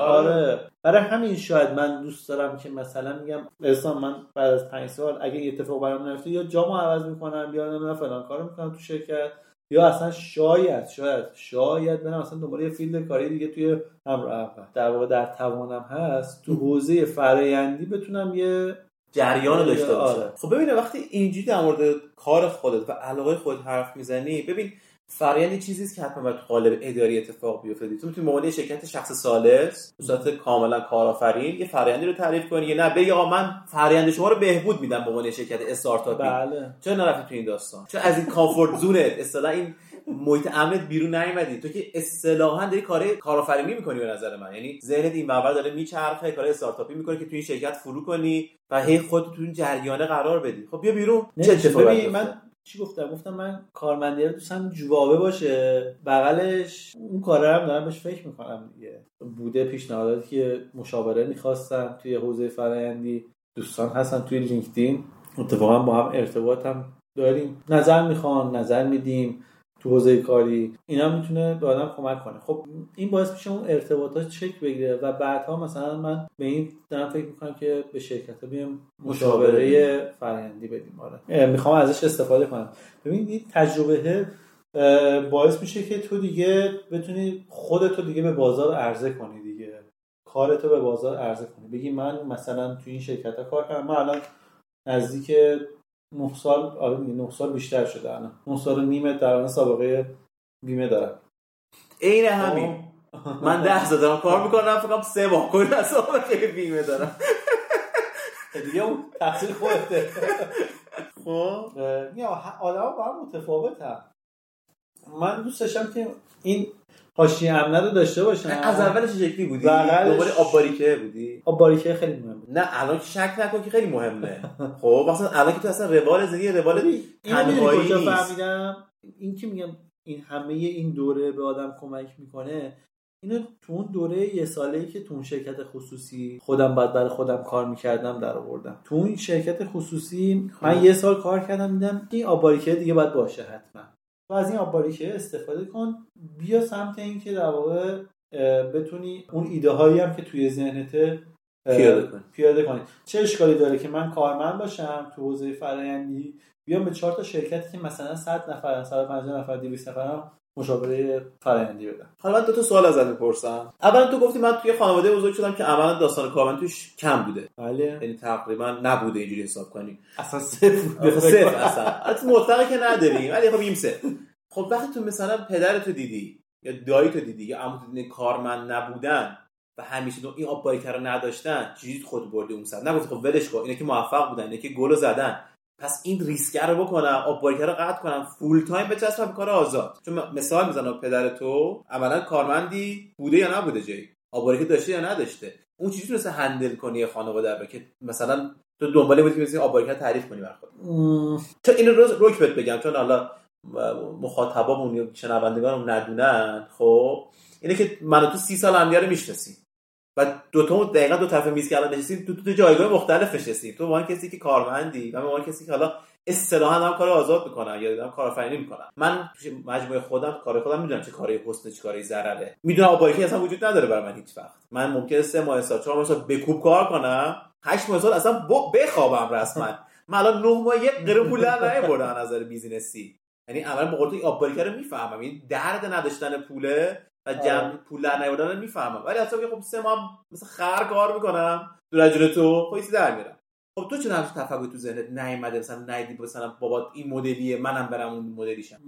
Speaker 1: آره.
Speaker 2: برای همین شاید من دوست دارم که مثلا میگم احسان من بعد از پنج سال اگه یه اتفاق برام نیفته یا جامو عوض می‌کنم یا نمی‌دونم فلان کارو می‌کنم تو شرکت یا اصلا شاید شاید شاید برم اصلا دنبال یه field کاری دیگه توی همراه اول در واقع در توانم هست تو حوزه فرایندی بتونم یه
Speaker 1: جریان داشته باشه
Speaker 2: آره.
Speaker 1: خب ببین وقتی اینجوری در مورد کار خودت و علاقه خودت حرف می‌زنی ببین فرآیند یه چیزی است که حتما باید تو قالب اداری اتفاق بیفته. تو می‌تونی به یه شرکت شخص ثالث به صورت کاملا کارآفرین یه فرآیندی رو تعریف کنی یا نه بگی آقا من فرآیند شما رو بهبود میدم به عنوان یه شرکت استارتاپی
Speaker 2: بله.
Speaker 1: چرا نرفتی تو این داستان؟ چرا از این comfort zone ت اصطلاح این محیط امنت بیرون نیومدی؟ تو که اصطلاحا داری کار کارآفرینی می‌کنی به نظر من. یعنی ذهنت این منور داره میچرخه کار استارتاپی می‌کنی که تو این شرکت فرو کنی و هی خودت تو این جریانه قرار بدی. خب بیا بیرون. چه اتفاقی؟
Speaker 2: من چی گفتم؟ گفتم من کارمندی رو دوستم جوابه باشه. بغلش اون کاره هم دارم بهش فکر می‌کنم دیگه. بوده پیشنهاداتی که مشاوره می‌خواستم توی حوزه فرآیندی دوستان هستن توی لینکدین. اتفاقا با هم ارتباط هم داریم. نظر می‌خوان نظر میدیم. تو حوزه کاری اینا می‌تونه به آدم کمک کنه. خب این باعث میشه اون ارتباطات چک بگیره و بعدها مثلا من به این دارم فکر می‌کنم که به شرکت ها بیام مشاوره. فرآیندی بدیم. آره. می‌خوام ازش استفاده کنم. ببین این تجربه باعث میشه که تو دیگه بتونی خودتو دیگه به بازار عرضه کنی دیگه. کارتو به بازار عرضه کنی. بگی من مثلا تو این شرکت ها کار کردم. من الان نزدیک 9 سال آره دیگه 9 سال بیشتر شده الان. 9 سال و نیمه در سابقه بیمه دارم.
Speaker 1: عین همین. من ده سال دارم کار می‌کنم فقط سه ماه کل از سابقه بیمه دارم.
Speaker 2: دیگه اون تقصیر خودته.
Speaker 1: خب.
Speaker 2: یا آدم با هم متفاوت هم من دوست داشتم که این حاشیه امنه رو داشته باشم.
Speaker 1: از اولش شکلی بودی.
Speaker 2: بغلش-
Speaker 1: دنبال آب باریکه بودی؟
Speaker 2: آب باریکه خیلی مهمه
Speaker 1: نه الان که شک نکن که خیلی مهمه. (laughs) خب مثلا الان که تو اصلا روال زندگی روال تنهایی
Speaker 2: کجا
Speaker 1: نیست.
Speaker 2: فهمیدم؟ این که میگم این همه این دوره به آدم کمک می‌کنه اینو تو اون دوره یه ساله ای که تو اون شرکت خصوصی خودم بعد برای خودم کار می‌کردم در آوردم. تو اون شرکت خصوصی من یه سال کار کردم دیدم این آباریکه دیگه باید باشه حتما. تو از این آباریکه استفاده کن بیا سمت این که در واقع بتونی اون ایده هایی هم که توی ذهنته اه،
Speaker 1: پیاده کنی.
Speaker 2: پیاده کنی چه اشکالی داره که من کارمند باشم تو حوزه فرآیندی بیام به چهار تا شرکتی که مثلا 100 نفر 150 نفر 200 نفرم مشاوره فرآیندی بدم.
Speaker 1: حالا من دو تا سوال ازت می‌پرسم. اولا تو گفتی من توی خانواده بزرگ شدم که عملا داستان کارمند توش کم بوده.
Speaker 2: بله.
Speaker 1: یعنی تقریبا نبوده اینجوری حساب کنی.
Speaker 2: اصلا صفر
Speaker 1: صفر اصلا. مطلقه که نداریم ولی خب صفر. خب وقتی تو مثلا پدرتو دیدی یا دایی تو دیدی یا عمو دیدی کارمند نبودن و همیشه این آب رو نداشتن چیزی خود بردی اون سر؟ نگفت خب ولش کن اینا که موفق بودن اینا که گل زدن. پس این ریسک رو بکنم آب رو قطع کنم full time بچسبم به کار آزاد. چون مثال می‌زنم پدر تو عملا کارمندی بوده یا نبوده جایی؟ آب داشته یا نداشته؟ اون چیزی مثل handle کنی خانواده رو که مثلا تو دنباله بودی که آب تعریف کنی بر خود تو این روز روک بهت بگم چون حالا مخاطبامون یا شنوندگانمون ندونن خب؟ اینه که من تو سی سال همدیگه رو می‌شناسیم و دو تا دقیقا دو طرف میز که الان نشستیم تو تو جایگاه مختلف نشستیم. تو با کسی که کارمندی و با کسی که حالا اصطلاحا هم کار آزاد می‌کنن یا دارم کارآفرینی می‌کنن من مجموعه خودم کار خودم می‌دونم چه کاری حسن چه کاری ضرره. می‌دونم آبایکی اصلا وجود نداره برای من هیچ وقت. من ممکنه سه ماه سال چهار ماه سال بکوب کار کنم هشت ماه سال اصلا بخوابم رسما. من الان نه ماه یک قرون پول نظر بیزینسی. یعنی اولا به قول تو رو می‌فهمم. این درد نداشتن پوله. و جمع پول در نیاوردن می‌فهمم. ولی اصلا خب سه ماه مثل خر کار می‌کنم. دور تو خب در میرم خب تو چرا همچین تفکری تو ذهنت نیومده؟ مثلا نیدی مثلا بابا این مدلیه منم برم اون مدلیشم.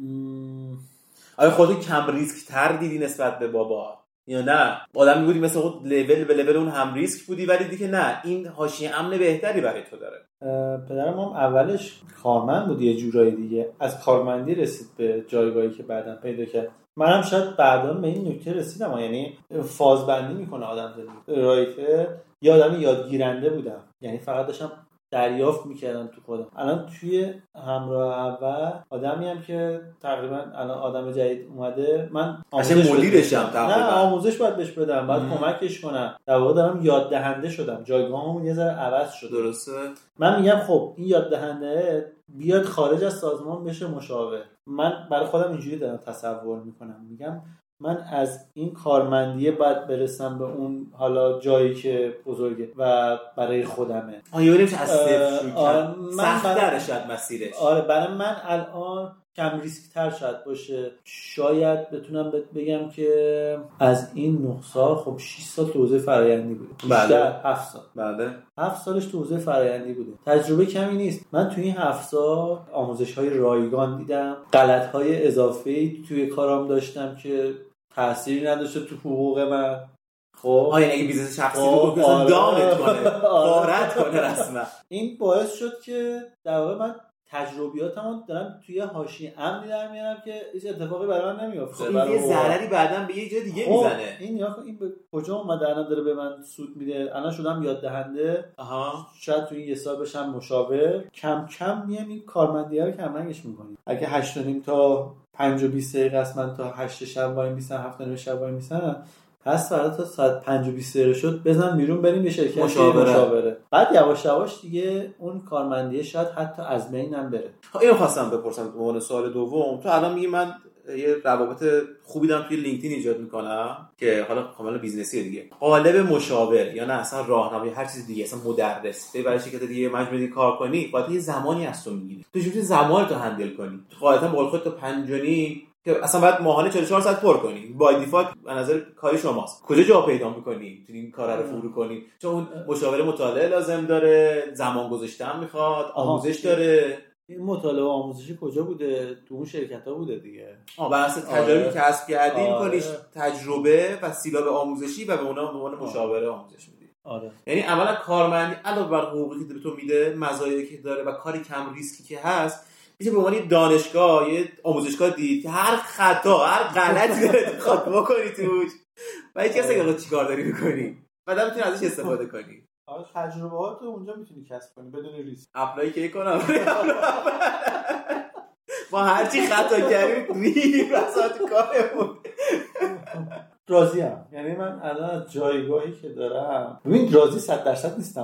Speaker 1: آیا خودت کم ریسک تر دیدی نسبت به بابا. یا نه؟ آدم بودی مثل خود لول به لول اون هم ریسک بودی ولی دیگه نه. این حاشیه امن بهتری برای تو داره.
Speaker 2: پدرم هم اولش کارمند بود یه جورایی دیگه. از کارمندی رسید به جایگاهی که بعدا پیدا کرد. منم شاید بعدا به این نکته رسیدم. یعنی فازبندی می‌کنه آدم یه آدم یادگیرنده بودم. یعنی فقط داشتم دریافت می‌کردم تو خودم. الان توی همراه اول آدمی هم که تقریبا الان آدم جدید اومده من
Speaker 1: مدیرشم
Speaker 2: نه آموزش باید بهش بدم باید کمکش کنم. در واقع دارم یاد دهنده شدم. جایگاهمون یه ذره عوض شده.
Speaker 1: درسته؟
Speaker 2: من میگم خب این یاد دهنده بیاد خارج از سازمان بشه مشاور من برای خودم اینجوری دارم تصور می‌کنم. میگم من از این کارمندیه باید برسم به اون حالا جایی که بزرگه و برای خودمه.
Speaker 1: آیا از آره من شاید مسیرش.
Speaker 2: آره برای من الان کم ریسک تر شاید باشه. شاید بتونم بگم که از این نه سال خب 6 سال تو فرایندی بوده.
Speaker 1: بله.
Speaker 2: 7 سال.
Speaker 1: بله.
Speaker 2: 7 سالش تو فرایندی بوده. تجربه کمی نیست. من توی این 7 سال آموزش های رایگان دیدم. غلط های اضافه توی کارام داشتم که تأثیری نداشته تو حقوق من.
Speaker 1: خب. ها یعنی اگه business شخصی خب رو آره. دامت کنه. (laughs) غارت کنه رسما.
Speaker 2: این باعث شد که در واقع من تجربیاتمو دارم توی حاشیه امنی در میارم که هیچ اتفاقی برای من نمیافته
Speaker 1: خب این یه ضرری بعدا به یه جای دیگه خب می‌زنه.
Speaker 2: این یا این به کجا اومده الان داره به من سود میده. الان شدم یاد دهنده
Speaker 1: آها.
Speaker 2: شاید توی یه سال بشم مشاور. کم کم میام این کارمندی رو کم رنگش می‌کنیم. اگه 8 تا 5 و 20 دقیقه است من تا 8 شب وای میسم 7 شب وای میسم. پس فردا تا ساعت 5 و 20 دقیقه شد بزن بیرون بریم به شرکت مشاوره. مشاوره. بعد یواش یواش دیگه اون کارمندی شاید حتی از بین هم بره.
Speaker 1: اینو خواستم بپرسم به عنوان سوال دوم تو الان میگی من یه روابط خوبی دارم توی لینکدین ایجاد می‌کنم که حالا کاملا business ی دیگه. قالب مشاور یا نه اصلا راهنمایی هر چیز دیگه اصلا مدرس. برای شرکت دیگه مجبوری کار کنی باید یه زمانی از تو می‌گیری. تو چجوری زمان تو handle کنی؟ تو قاعدتا به خودت 5 که اصلا باید ماهانه 44 ساعت پر کنی. با دیفالت به نظر کاری شماست. کجا جا پیدا می‌کنی؟ تو این کار رو فرو کنی. چون مشاوره مطالعه لازم داره زمان گذاشتن می‌خواد آموزش داره.
Speaker 2: این مطالعه آموزشی کجا بوده؟ تو اون شرکت ها بوده دیگه.
Speaker 1: آه. بحث تجربه آره. کسب کردی آره. تجربه و سیلاب آموزشی و به اونا به عنوان مشاوره آموزش میدی.
Speaker 2: آره.
Speaker 1: یعنی اولا کارمندی علاوه بر حقوقی که به تو میده مزایایی که داره و کاری کم ریسکی که هست میشه به عنوان دانشگاه یه آموزشگاه دید که هر خطا هر غلطی داره خاطر بکنی توش. و هیچ کسی که چیکار داری می‌کنی. بعد می‌تونی ازش استفاده کنی.
Speaker 2: آره تجربه تو اونجا می‌تونی کسب کنی بدون ریسک.
Speaker 1: اپلای کی کنم؟ ما هرچی خطا کردیم میریم وسط کارمون.
Speaker 2: راضیم یعنی من الان از جایگاهی که دارم ببین راضی صد درصد نیستم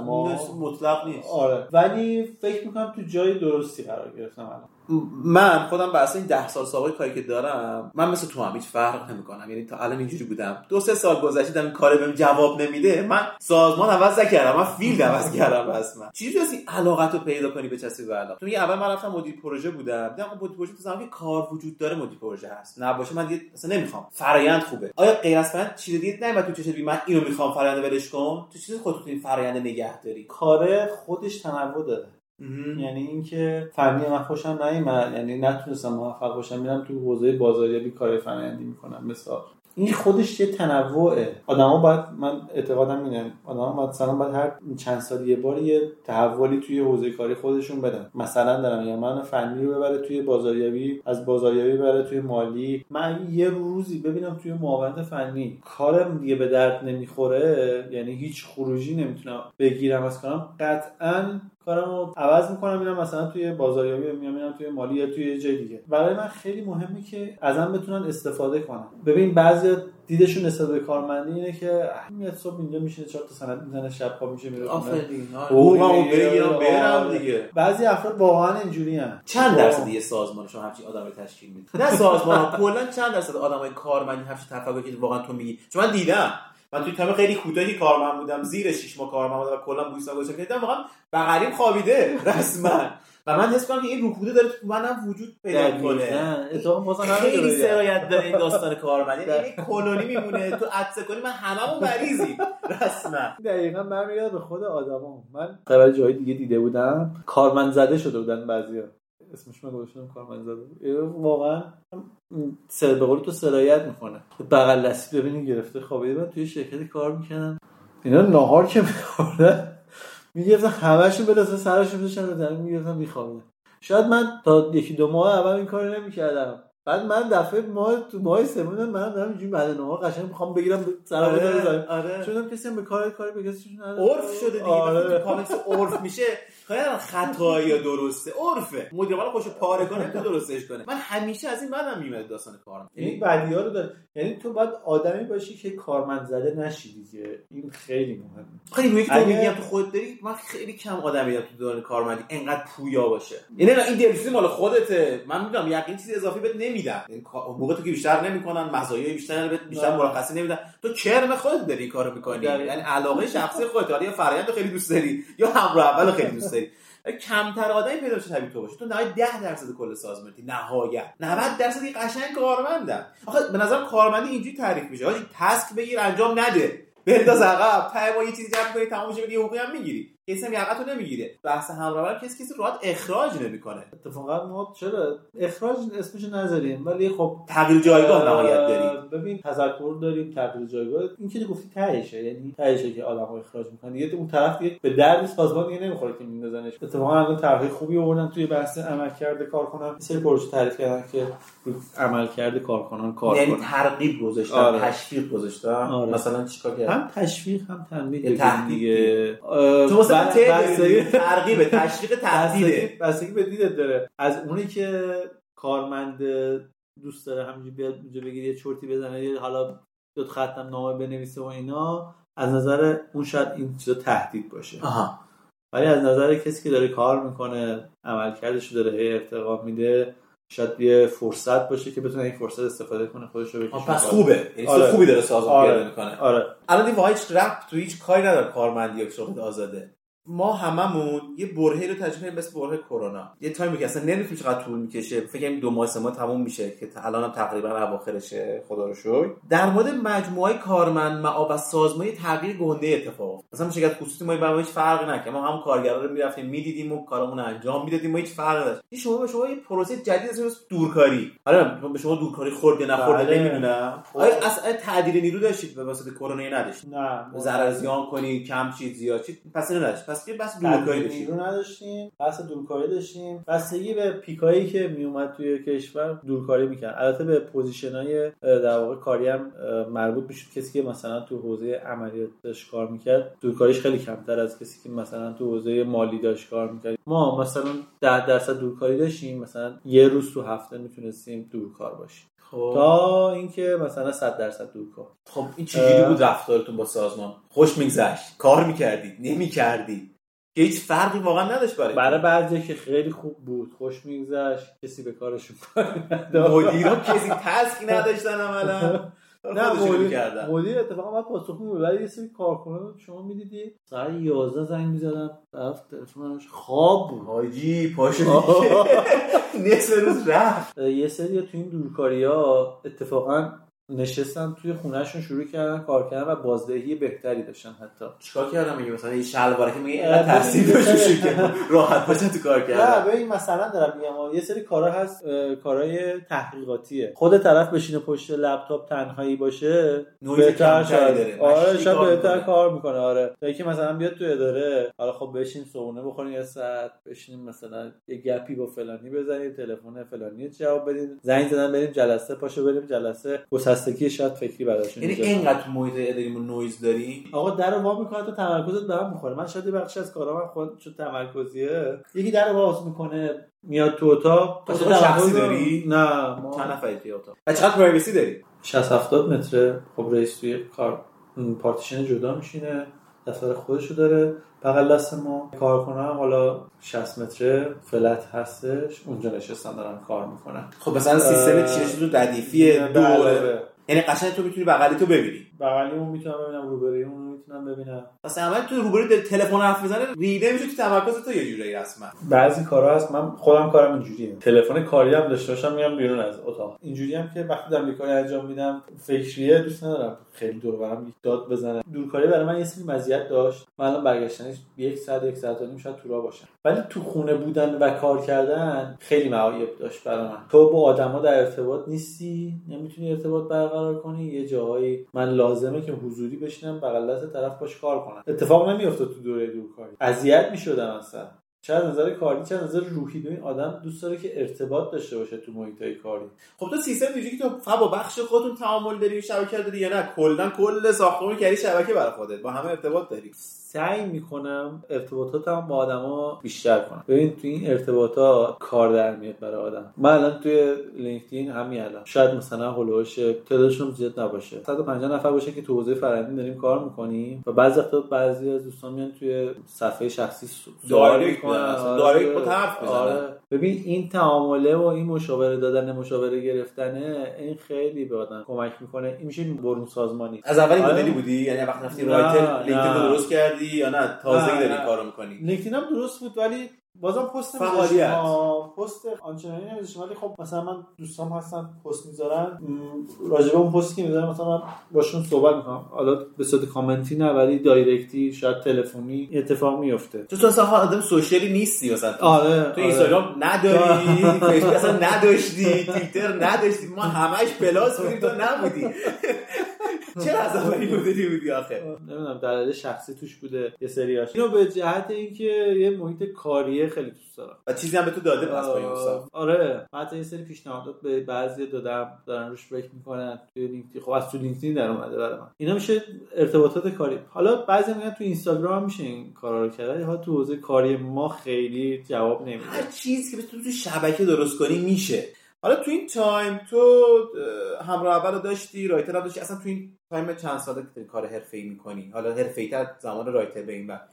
Speaker 1: مطلق نیست.
Speaker 2: آره. ولی فکر می‌کنم تو جای درستی قرار گرفتم الان.
Speaker 1: من خودم بر این ده سال سابقه کاری که دارم من مثل تو هم هیچ فرق نمی‌کنم. یعنی تا الان اینجوری بودم. دو سه سال گذشته این کار بهم جواب نمیده من سازمان عوض نکردم من field عوض کردم من چیزی هست این علاقت رو پیدا کنی به چسبی به علاقه؟ تو اول من رفتم مدیر پروژه بودم. دیدم مدیر پروژه تو زمانی کار وجود داره مدیر پروژه هست. نباشه من دیگه اصلا نمی‌خوام. فرایند خوبه. آیا غیر از فرآیند چیز دیگه نمیاد تو چش من اینو می‌خوام فرآیند ولش کن؟ تو چیز خودت این فرآیند نگه داری
Speaker 2: کار خودش تنوع داره. یعنی اینکه فنی من خوشم نیومد. یعنی نتونستم موفق باشم. میرم تو حوزه بازاریابی کار فرآیندی می‌کنم. مثلا این خودش یه تنوعه. آدما باید من اعتقادم اینه. آدما مثلا باید هر چند سال یه بار یه تحولی توی حوزه کاری خودشون بدن. مثلا دارم یا من فنی رو ببره توی بازاریابی از بازاریابی ببره توی مالی. من یه روزی ببینم توی معاونت فنی کارم دیگه به درد نمی‌خوره. یعنی هیچ خروجی نمی‌تونم بگیرم. از کارم قطعا کارمو عوض می‌کنم میرم مثلا توی بازاریابی میام میرم توی مالی یا توی جای دیگه. برای من خیلی مهمه که ازم بتونن استفاده کنن. ببین بعضی دیدشون نسبت به کارمندی اینه که میاد صبح اینجا میشه چهار تا سند می‌زنه شب پا میشه میره
Speaker 1: آفرین حقوقمو بگیرم برم دیگه.
Speaker 2: بعضی افراد واقعا اینجوری
Speaker 1: چند درصد یه سازمان شما همچین آدمی تشکیل میده نه سازمان کلا چند درصد آدمای کارمندی همچین تفکری که واقعا تو میگی. چون من دیدم. من توی تایم خیلی کوتاهی کارمند بودم زیر 6 ماه کارمند بودم و کلا بویسا که دیدم واقعا بغلیم خوابیده رسما. و من حس کنم که این رکوده داره تو منم وجود پیدا کنه
Speaker 2: اتفاقا بازم
Speaker 1: خیلی سرایت داره این داستان کارمند یعنی کلونی میمونه تو عطسه کنی من هممون مریضی. رسما.
Speaker 2: دقیقا برمیگرده به خود آدما من خبر جای دیگه دیده بودم. کارمند زده شده بودن بعضیا. اسمش من گذاشتم کارمند زده واقعا سر به قول تو سرایت می‌کنه. بغل دستی ببینید گرفته. خوابیده من توی شرکتی کار می‌کنم اینا ناهار که میخوردن می‌گرفتن همشون به دست سرشون رو زمین می‌گرفتن میخوابیدن. شاید من تا یکی دو ماه اول این کار نمی‌کردم. بعد من دفعه ماه تو ماه سوم من دارم اینجوری بعد نهار قشنگ می‌خوام بگیرم سرم
Speaker 1: آره،
Speaker 2: بزنم
Speaker 1: آره.
Speaker 2: چون کسی هم به کار کاری به کسی
Speaker 1: عرف شده دیگه.
Speaker 2: آره.
Speaker 1: وقتی کامنت عرف میشه. خیلی خطا یا درسته. عرفه. مدیر بالا خوشو پاره کنه تو درستش کنه. من همیشه از این بعدم میمد داستان کارم.
Speaker 2: یعنی بدی ها رو داره. یعنی تو باید آدمی باشی که کارمند زده نشی دیگه این خیلی مهمه.
Speaker 1: خیلی که تو میگم تو خودت داری من خیلی کم آدم دیدم تو دوران کارمندی. انقدر پویا باشه. یعنی این دیالکتیک مال خودته. من می‌دونم یقین چیزی اضافی بهت موقع تو که بیشتر نمی‌کنن مزایای بیشتر بیشتر. مرخصی نمیدن. تو کرم خودت داری این کارو می‌کنی. یعنی علاقه شخصی خودت حالا یا فرآیند خیلی دوست داری یا همراه اول خیلی دوست داری. (laughs) کمتر آدمی پیدا بشه طبیعی تو باشه. تو نهایت 10 درصد کل سازمانتی. نهایت. 90 درصد قشنگ کارمندن. آخه به نظر کارمندی اینجوری تعریف میشه. آجی تسک بگیر انجام نده. بنداز عقب. ته با یه چیزی جمع کنی تمام میشه یه حقوقی هم می‌گیری. کسی هم یقتو نمی‌گیره. بحث همراه کسی کسی راحت اخراج نمی‌کنه.
Speaker 2: اتفاقا ما چرا اخراج اسمش نذاریم؟ ولی خب
Speaker 1: تغییر جایگاه نهایت داری
Speaker 2: ببین تذکر داریم تغییر جایگاه. این که گفتی تهشه. یعنی تهشه که آدم اخراج می‌کنه. دیگه اون طرف دیگه به درد سازمان دیگه نمی‌خوره که میندازنش. اتفاقا الان طرح خوبی آوردن توی بحث عملکرد کارکنان. یه سری پروژه تعریف کردن که عملکرد کارکنان کار
Speaker 1: یعنی ترغیب گذاشتن
Speaker 2: آره.
Speaker 1: تشویق گذاشتن؟
Speaker 2: آره.
Speaker 1: مثلا چیکار کردن؟
Speaker 2: هم تشویق هم تنبیه
Speaker 1: تهدید
Speaker 2: دیگه.
Speaker 1: تو مثلا ترغیب تشویق تهدیده.
Speaker 2: بستگی به دیدت داره. از اونی که کارمند دوست داره همینجوری بیاد اونجا بگیره یه چرتی بزنه یه حالا دو خطم نامه بنویسه و اینا از نظر اون شاید این چیزا تهدید باشه.
Speaker 1: آها.
Speaker 2: ولی از نظر کسی که داره کار می‌کنه عملکردش رو داره هی ارتقا میده شاید یه فرصت باشه که بتونه این فرصت استفاده کنه خودش رو بکشه
Speaker 1: پس. خوبه یعنی
Speaker 2: آره.
Speaker 1: خوبی داره سازمان
Speaker 2: آره.
Speaker 1: پیاده می‌کنه
Speaker 2: آره
Speaker 1: الان این واقعا هیچ ربط تو هیچ کاری نداره کارمندی یا شغل آزاده ما هممون یه برهه رو تجربه کردیم مثل برهه کرونا. یه تایمی که اصلا نمی‌دونیم چقدر طول می‌کشه. فکر کنم دو ماه سه ماه تموم میشه که الان هم تقریبا اواخرشه. خدا رو شکر. در مورد مجموعه کارمند معاب و سازمان تغییر گنده اتفاق. افتاد. مثلا شرکت خصوصی ما با هیچ فرقی نکرد. ما هم کارگرا رو می‌رفتیم می‌دیدیم و کارمون انجام می‌دادیم و هیچ فرقی نداشت. این شما به شما یه پروسه جدید اسمش دورکاری. حالا به شما دورکاری خورد یا نخورده
Speaker 2: بله.
Speaker 1: نمی‌دونم. آیا اصلا تعدیل نیرو داشتید به واسطه کرونا یا نداشتید؟
Speaker 2: نه.
Speaker 1: ضرر زیان کنی کم چیز زیاد چی پس نداشت. یه بس دورکاری داشتید
Speaker 2: نیرو نداشتیم بحث دورکاری داشتیم. بستگی به peak ایی که میومد توی کشور دورکاری می‌کرد. البته به position های در واقع کاری هم مربوط می‌شد. کسی که مثلا تو حوزه عملیات داشت کار می‌کرد دورکاریش خیلی کمتر از کسی که مثلا تو حوزه مالی داشت کار می‌کرد. ما مثلا 10 درصد دورکاری داشتیم. مثلا یه روز تو هفته می‌تونستیم دورکار باشیم.
Speaker 1: خب.
Speaker 2: تا اینکه مثلا 100 درصد دورکار
Speaker 1: خب این چجوری بود رفتارتون با سازمان؟ خوش میگذشت. کار می‌کردید نمی‌کردید. که هیچ فرقی واقعا نداشت برای
Speaker 2: برای بعضی که خیلی خوب بود خوش میگذشت کسی به کارشون کاری نداشت.
Speaker 1: مدیرا کسی تسکی نداشتن عملا. (laughs)
Speaker 2: نه مدیر,
Speaker 1: می‌کردن.
Speaker 2: مدیر اتفاقا باید پاسخ میده ولی یه سری کارکنان شما می‌دیدی ساعت 11 زنگ می‌زدن طرف تلفنش خواب بود.
Speaker 1: حاجی پاشو (laughs) نصف (laughs) روز رفت.
Speaker 2: یه سری تو این دورکاری ها اتفاقا نشستن توی خونهشون شروع کردن کار کردن و بازدهی بهتری داشتن حتی.
Speaker 1: چیکار کردم میگه؟ مثلا این شلواره که میگه اینقدر تاثیر داشت که راحت باشن تو کار
Speaker 2: نه
Speaker 1: کردن
Speaker 2: ببین مثلا دارم میگم یه سری کارا هست کارهای تحقیقاتیه. خود طرف بشینه پشت لپتاپ تنهایی باشه
Speaker 1: نویز
Speaker 2: بهتر شاید.
Speaker 1: داره.
Speaker 2: آره شاید
Speaker 1: کار
Speaker 2: بهتر
Speaker 1: می‌کنه.
Speaker 2: کار می‌کنه آره. تا اینکه مثلا بیاد تو اداره حالا خب بشین صبحونه بخورین یه ساعت بشینیم مثلا یه گپی با فلانی بزنیم تلفن فلانی جواب بدیم. زنگ زدن بریم جلسه پاشو بریم جلسه. گسستگی شاید فکری براشون
Speaker 1: یعنی اینقدر تو محیط اداریمون نویز داری؟
Speaker 2: آقا در رو وا می‌کنه تو تمرکزت به هم می‌خوره. من شاید یه بخشی از کارا من خود چون تمرکزیه. یکی در رو باز می‌کنه میاد تو اتاق.
Speaker 1: اتاق
Speaker 2: واسه
Speaker 1: شخصی داری؟
Speaker 2: نه
Speaker 1: چند
Speaker 2: ما
Speaker 1: نفری توی اتاق؟ و چقدر privacy داری؟
Speaker 2: 60 70 متره. خب رئیس توی کار پارتیشن جدا میشینه. دفتر خودشو داره. بغل دست ما. کارکنه هم حالا 60 متره flat هستش. اونجا نشستن دارن کار می‌کنن.
Speaker 1: خب مثلا سیستم چیزی تو ردیفی
Speaker 2: بله،
Speaker 1: دوره
Speaker 2: بله.
Speaker 1: یعنی قشنگ تو می‌تونی بغلی تو ببینی.
Speaker 2: بغلی اون می‌تونم ببینم روبروی اون می‌تونم ببینم.
Speaker 1: مثلا عمل تو روبروی تلفن حرف می‌زنه ریده میشه تو تمرکز تو یه جوری رسما
Speaker 2: بعضی کارا هست من خودم کارم اینجوریه. تلفن کاری هم داشته باشم میام بیرون از اتاق. اینجوری هم که وقتی دارم کاری انجام میدم فکریه دوست ندارم. خیلی دور برم داد بزنه دورکاری برای من یه سری مزیت داشت. من الان برگشتنش یک ساعت یک ساعت و نیم شاید تو راه باشم. ولی تو خونه بودن و کار کردن خیلی معایب داشت برای من. تو با آدما در ارتباط نیستی؟ نمی‌تونی ارتباط برقرار کنی؟ یه جاهایی من لازمه که حضوری بشینم بغل طرف باش کار کنم اتفاق نمیافته تو دوره دورکاری. اذیت می‌شدم اصلا. چه از نظر کاری چه از نظر روحی. ببین آدم دوست داره که ارتباط داشته باشه تو محیطای کاری.
Speaker 1: خب تو سیستم اینجوری که تو با بخش خودتون تعامل داری شبکه داری یا نه؟ کلا کل ساختمون کردی شبکه برای خودت. با همه ارتباط داری.
Speaker 2: سعی می‌کنم ارتباطاتم با آدما بیشتر کنم ببین تو این ارتباطات کار در میاد برای آدم من الان توی لینکدین همین الان شاید مثلا هولوش تعدادشون زیاد نباشه 150 نفر باشه که تو حوزه فرآیندی داریم کار می‌کنیم و بعضی وقتا بعضی از دوستان میان توی صفحه شخصی سوال
Speaker 1: direct
Speaker 2: می‌کنن. آره.
Speaker 1: direct با طرف.
Speaker 2: آره. ببین این تعامله و این مشاوره دادن مشاوره گرفتنه این خیلی به آدم کمک می‌کنه این میشه برون سازمانی
Speaker 1: از اولین
Speaker 2: آره.
Speaker 1: مدلی بودی یعنی وقتی رفتی رایتل لینکدین. درست کردی یا نه تازگی داری. کارو می‌کنی
Speaker 2: لینکدین هم درست بود ولی بازم پست
Speaker 1: فعالیت.
Speaker 2: پست آنچنانی نمیذاشتم ولی خب مثلا من دوستام هستن پست می‌ذارن. راجع به اون پست که می‌ذارن مثلا من باشون صحبت می‌کنم. حالا به صورت کامنتی نه ولی دایرکتی شاید تلفنی اتفاق میفته
Speaker 1: تو اصلا آدم سوشیالی نیستی مثلا
Speaker 2: آره
Speaker 1: تو اینستاگرام نداری اصلا (laughs) نداشتی توییتر نداشتی. ما همش پلاس بودیم تو نبودی. چرا از اولین مدلی بودی آخه؟
Speaker 2: نمی‌دونم دلایل شخصی توش بوده یه سریاش اینو به جهت اینکه یه محیط خیلی دوست دارم.
Speaker 1: و چیزی هم به تو داده پس با این حساب
Speaker 2: آره حتی یه سری پیشنهادات به بعضی دادم دارن روش فکر می‌کنن توی لینکدین. خب از تو لینکدین در اومده برای من. اینا میشه ارتباطات کاری. حالا بعضی میگن تو اینستاگرام میشه این کارا رو کرد ولی حالا تو حوزه کاری ما خیلی جواب نمیده.
Speaker 1: هر چیزی که بتونی تو شبکه درست کنی میشه. حالا تو این تایم تو اه، همراه اول رو داشتی رایتل هم داشتی. اصلا تو این تایم چند ساله کار حرفه‌ای می‌کنی؟ حالا حرفه‌ای تر زمان رایتل به این بعد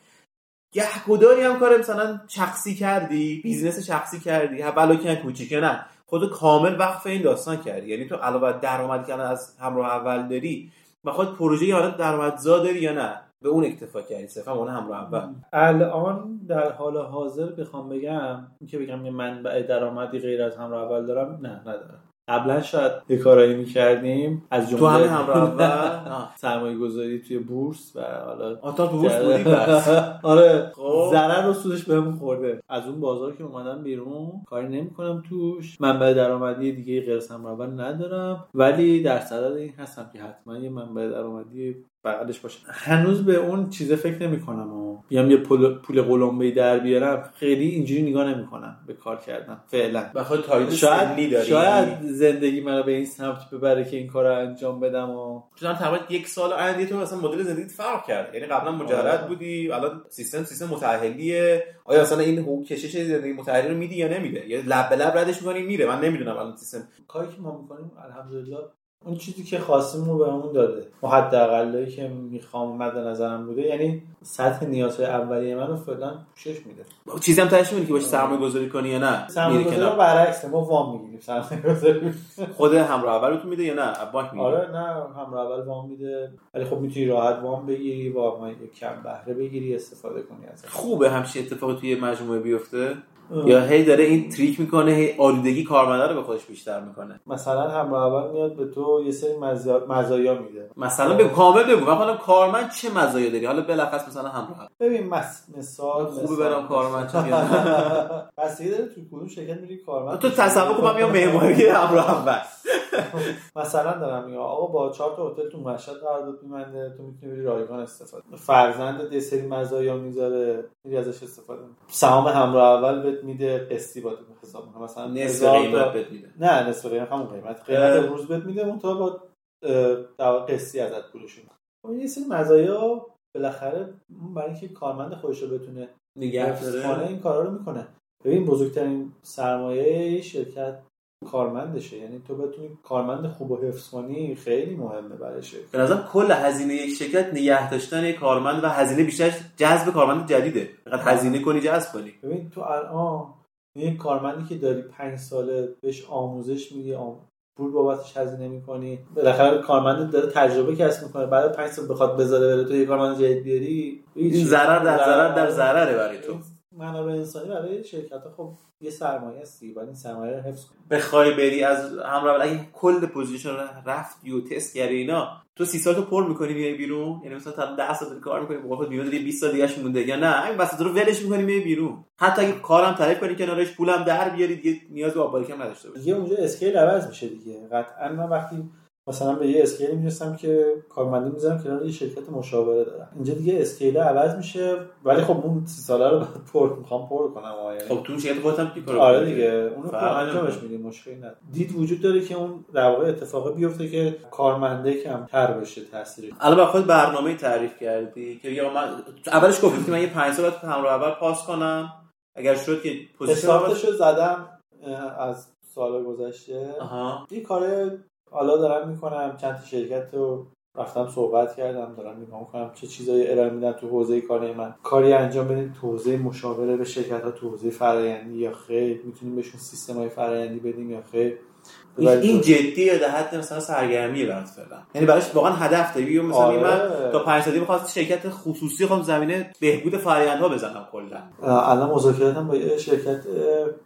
Speaker 1: گهگداری هم کار مثلا شخصی کردی business شخصی کردی. ولو که کوچیک یا نه. خود کامل وقف این داستان کردی. یعنی تو علاوه که الان از همراه اول داری و خود پروژه حالا درآمدزا داری یا نه به اون اکتفا کردی. صرفا اون همراه اول.
Speaker 2: الان در حال حاضر بخوام بگم اینکه بگم یه منبع درآمدی غیر از همراه اول دارم نه ندارم. قبلا شاید یه کارایی می‌کردیم. از جمله
Speaker 1: تو همین همراه اول. (laughs)
Speaker 2: سرمایه گذاری توی بورس و حالا
Speaker 1: آتا بورس بودی پس (laughs)
Speaker 2: آره.
Speaker 1: خب.
Speaker 2: ضرر و سودش بهمون خورده. از اون بازار که اومدم بیرون کاری نمی‌کنم توش. منبع درآمدی دیگه غیر اول ندارم. ولی در صدد این هستم که حتما یه منبع درآمدی بغلش باشه. هنوز به اون چیزه فکر نمی‌کنم و بیام یه پول پول قلمبه در بیارم. خیلی اینجوری نگاه نمی‌کنم به کار کردن فعلا.
Speaker 1: بخاطر تایید
Speaker 2: شاید
Speaker 1: داری؟
Speaker 2: شاید زندگی منو به این سمت ببره که این کار رو انجام بدم و
Speaker 1: چون تقریبا یک سال آینده تو مثلا مدل زندگیت فرق کرد. یعنی قبلا مجرد
Speaker 2: آره.
Speaker 1: بودی الان سیستم سیستم متأهلیه آیا مثلا این حقوق کشش زندگی متأهلی رو میدی یا نمیده؟ یا لب به لب ردش می‌کنی میره. من نمی‌دونم الان سیستم
Speaker 2: کاری که ما می‌کنیم الحمدلله اون چیزی که خواستیم رو بهمون داده. و حداقلایی که می‌خوام مد نظرم بوده یعنی سطح نیازهای اولیه منو فعلا پوشش میده.
Speaker 1: چیزی هم تهش که باش سرمایه گذاری کنی یا نه؟
Speaker 2: سرمایه گذاری
Speaker 1: کنار.
Speaker 2: برعکسه ما وام می‌گیریم سرمایه گذاری
Speaker 1: خود همراه اول تو میده یا نه؟ بانک می‌گیری.
Speaker 2: آره نه همراه اول وام میده. ولی خب می‌تونی راحت وام بگیری وام کم بهره بگیری استفاده کنی از
Speaker 1: خوبه همچین اتفاقی توی مجموعه بیفته. یا هی داره این تریک می‌کنه هی آلودگی کارمنده رو به خودش بیشتر می‌کنه.
Speaker 2: مثلا همراه اول میاد به تو یه سری مزایا, مزایا میده.
Speaker 1: مثلا بگو کامل بگو. خودم کارمند چه مزایا داری؟ حالا بلخص مثلا همراه.
Speaker 2: ببین مس... مثال
Speaker 1: خوبه برام کارمند چه (laughs)
Speaker 2: بستگی داره تو کدوم شرکت میری کارمند
Speaker 1: تو تصور کن من میام معماری همراه اول
Speaker 2: مثلا دارم میگم آقا با چهار تا هتل تو مشهد قرارداد می‌بنده تو می‌تونی بری رایگان استفاده فرزند یه سری مزایا می‌ذاره میری ازش استفاده سهام همراه اول بهت میده قسطی با حساب می‌کنه مثلا
Speaker 1: نصف قیمت بهت میده.
Speaker 2: نه نصف قیمت همون قیمت. قیمت امروز بهت میده اون تا با در قسطی ازت پولش میده یه سری مزایا بالاخره برای اینکه کارمند خودش رو بتونه
Speaker 1: نگه
Speaker 2: این کارا رو می‌کنه. ببین بزرگترین سرمایه شرکت کارمندشه. یعنی تو بتونی کارمند خوب و حفظ کنی خیلی مهمه برای شرکت
Speaker 1: به نظرم کل هزینه یک شرکت نگه داشتن یک کارمند و هزینه بیشتر جذب کارمند جدیده. فقط هزینه کنی جذب کنی.
Speaker 2: ببین تو الان یک کارمندی که داری پنج ساله بهش آموزش میدی آم... پول بابتش هزینه می‌کنی. بالاخره کارمند داره تجربه کسب می‌کنه. بعد پنج سال بخواد بذاره بره تو یه کارمند جدید بیاری
Speaker 1: این ضرر در ضرر در ضرره برای تو.
Speaker 2: منابع انسانی برای شرکت. ها خب یه سرمایه هستی باید این سرمایه رو حفظ کنی.
Speaker 1: بخوای بری از همراه اگه کل position رو رفتی و تست کردی اینا تو سی سال تو پر می‌کنی میای بیرون؟ یعنی مثلا تا 10 سال کار می‌کنی موقع خود دیگه 20 سال دیگه مونده یا نه؟ این وسط رو ولش می‌کنی میای بیرون. حتی اگه کارم تعریف کنی کنارش پولم در بیاری دیگه نیاز به آب باریکه‌م نداشته باشی.
Speaker 2: دیگه اونجا scale عوض میشه دیگه. قطعا من وقتی مثلا به یه scale ی می‌رسم که کارمندی می‌ذارم کنار یه شرکت مشاوره دارم. اینجا دیگه scale عوض میشه ولی خب اون سی ساله رو بعد پر می‌خوام پر کنم آیا
Speaker 1: خب تو شرکت خودت هم کار
Speaker 2: آره دیگه اونو انجامش میدیم مشکلی نداره. دید وجود داره که اون در واقع اتفاقی بیفته که کارمنده کمتر بشه تاثیر.
Speaker 1: الان خود برنامه تعریف کردی که یا من اولش گفتی که من یه 5 سال همراه اول پاس کنم. اگر شد که
Speaker 2: position زدم از سال گذشته. این کار حالا دارم می‌کنم چند شرکت رو رفتم صحبت کردم دارم نگاه می‌کنم چه چیزایی ارائه میدن تو حوزه کاری من. کاری انجام بدیم تو حوزه مشاوره به شرکت ها تو حوزه فرآیندی یا خیر می‌تونیم بهشون سیستم های فرآیندی بدیم یا خیر.
Speaker 1: این جدیه در حد مثلا سرگرمی برات فعلا. یعنی براش واقعا هدف داری مثلا آره. من تا 5 سالی می‌خوام شرکت خصوصی خودم زمینه بهبود فرآیندها بزنم کلا.
Speaker 2: الان مذاکراتم با یه شرکت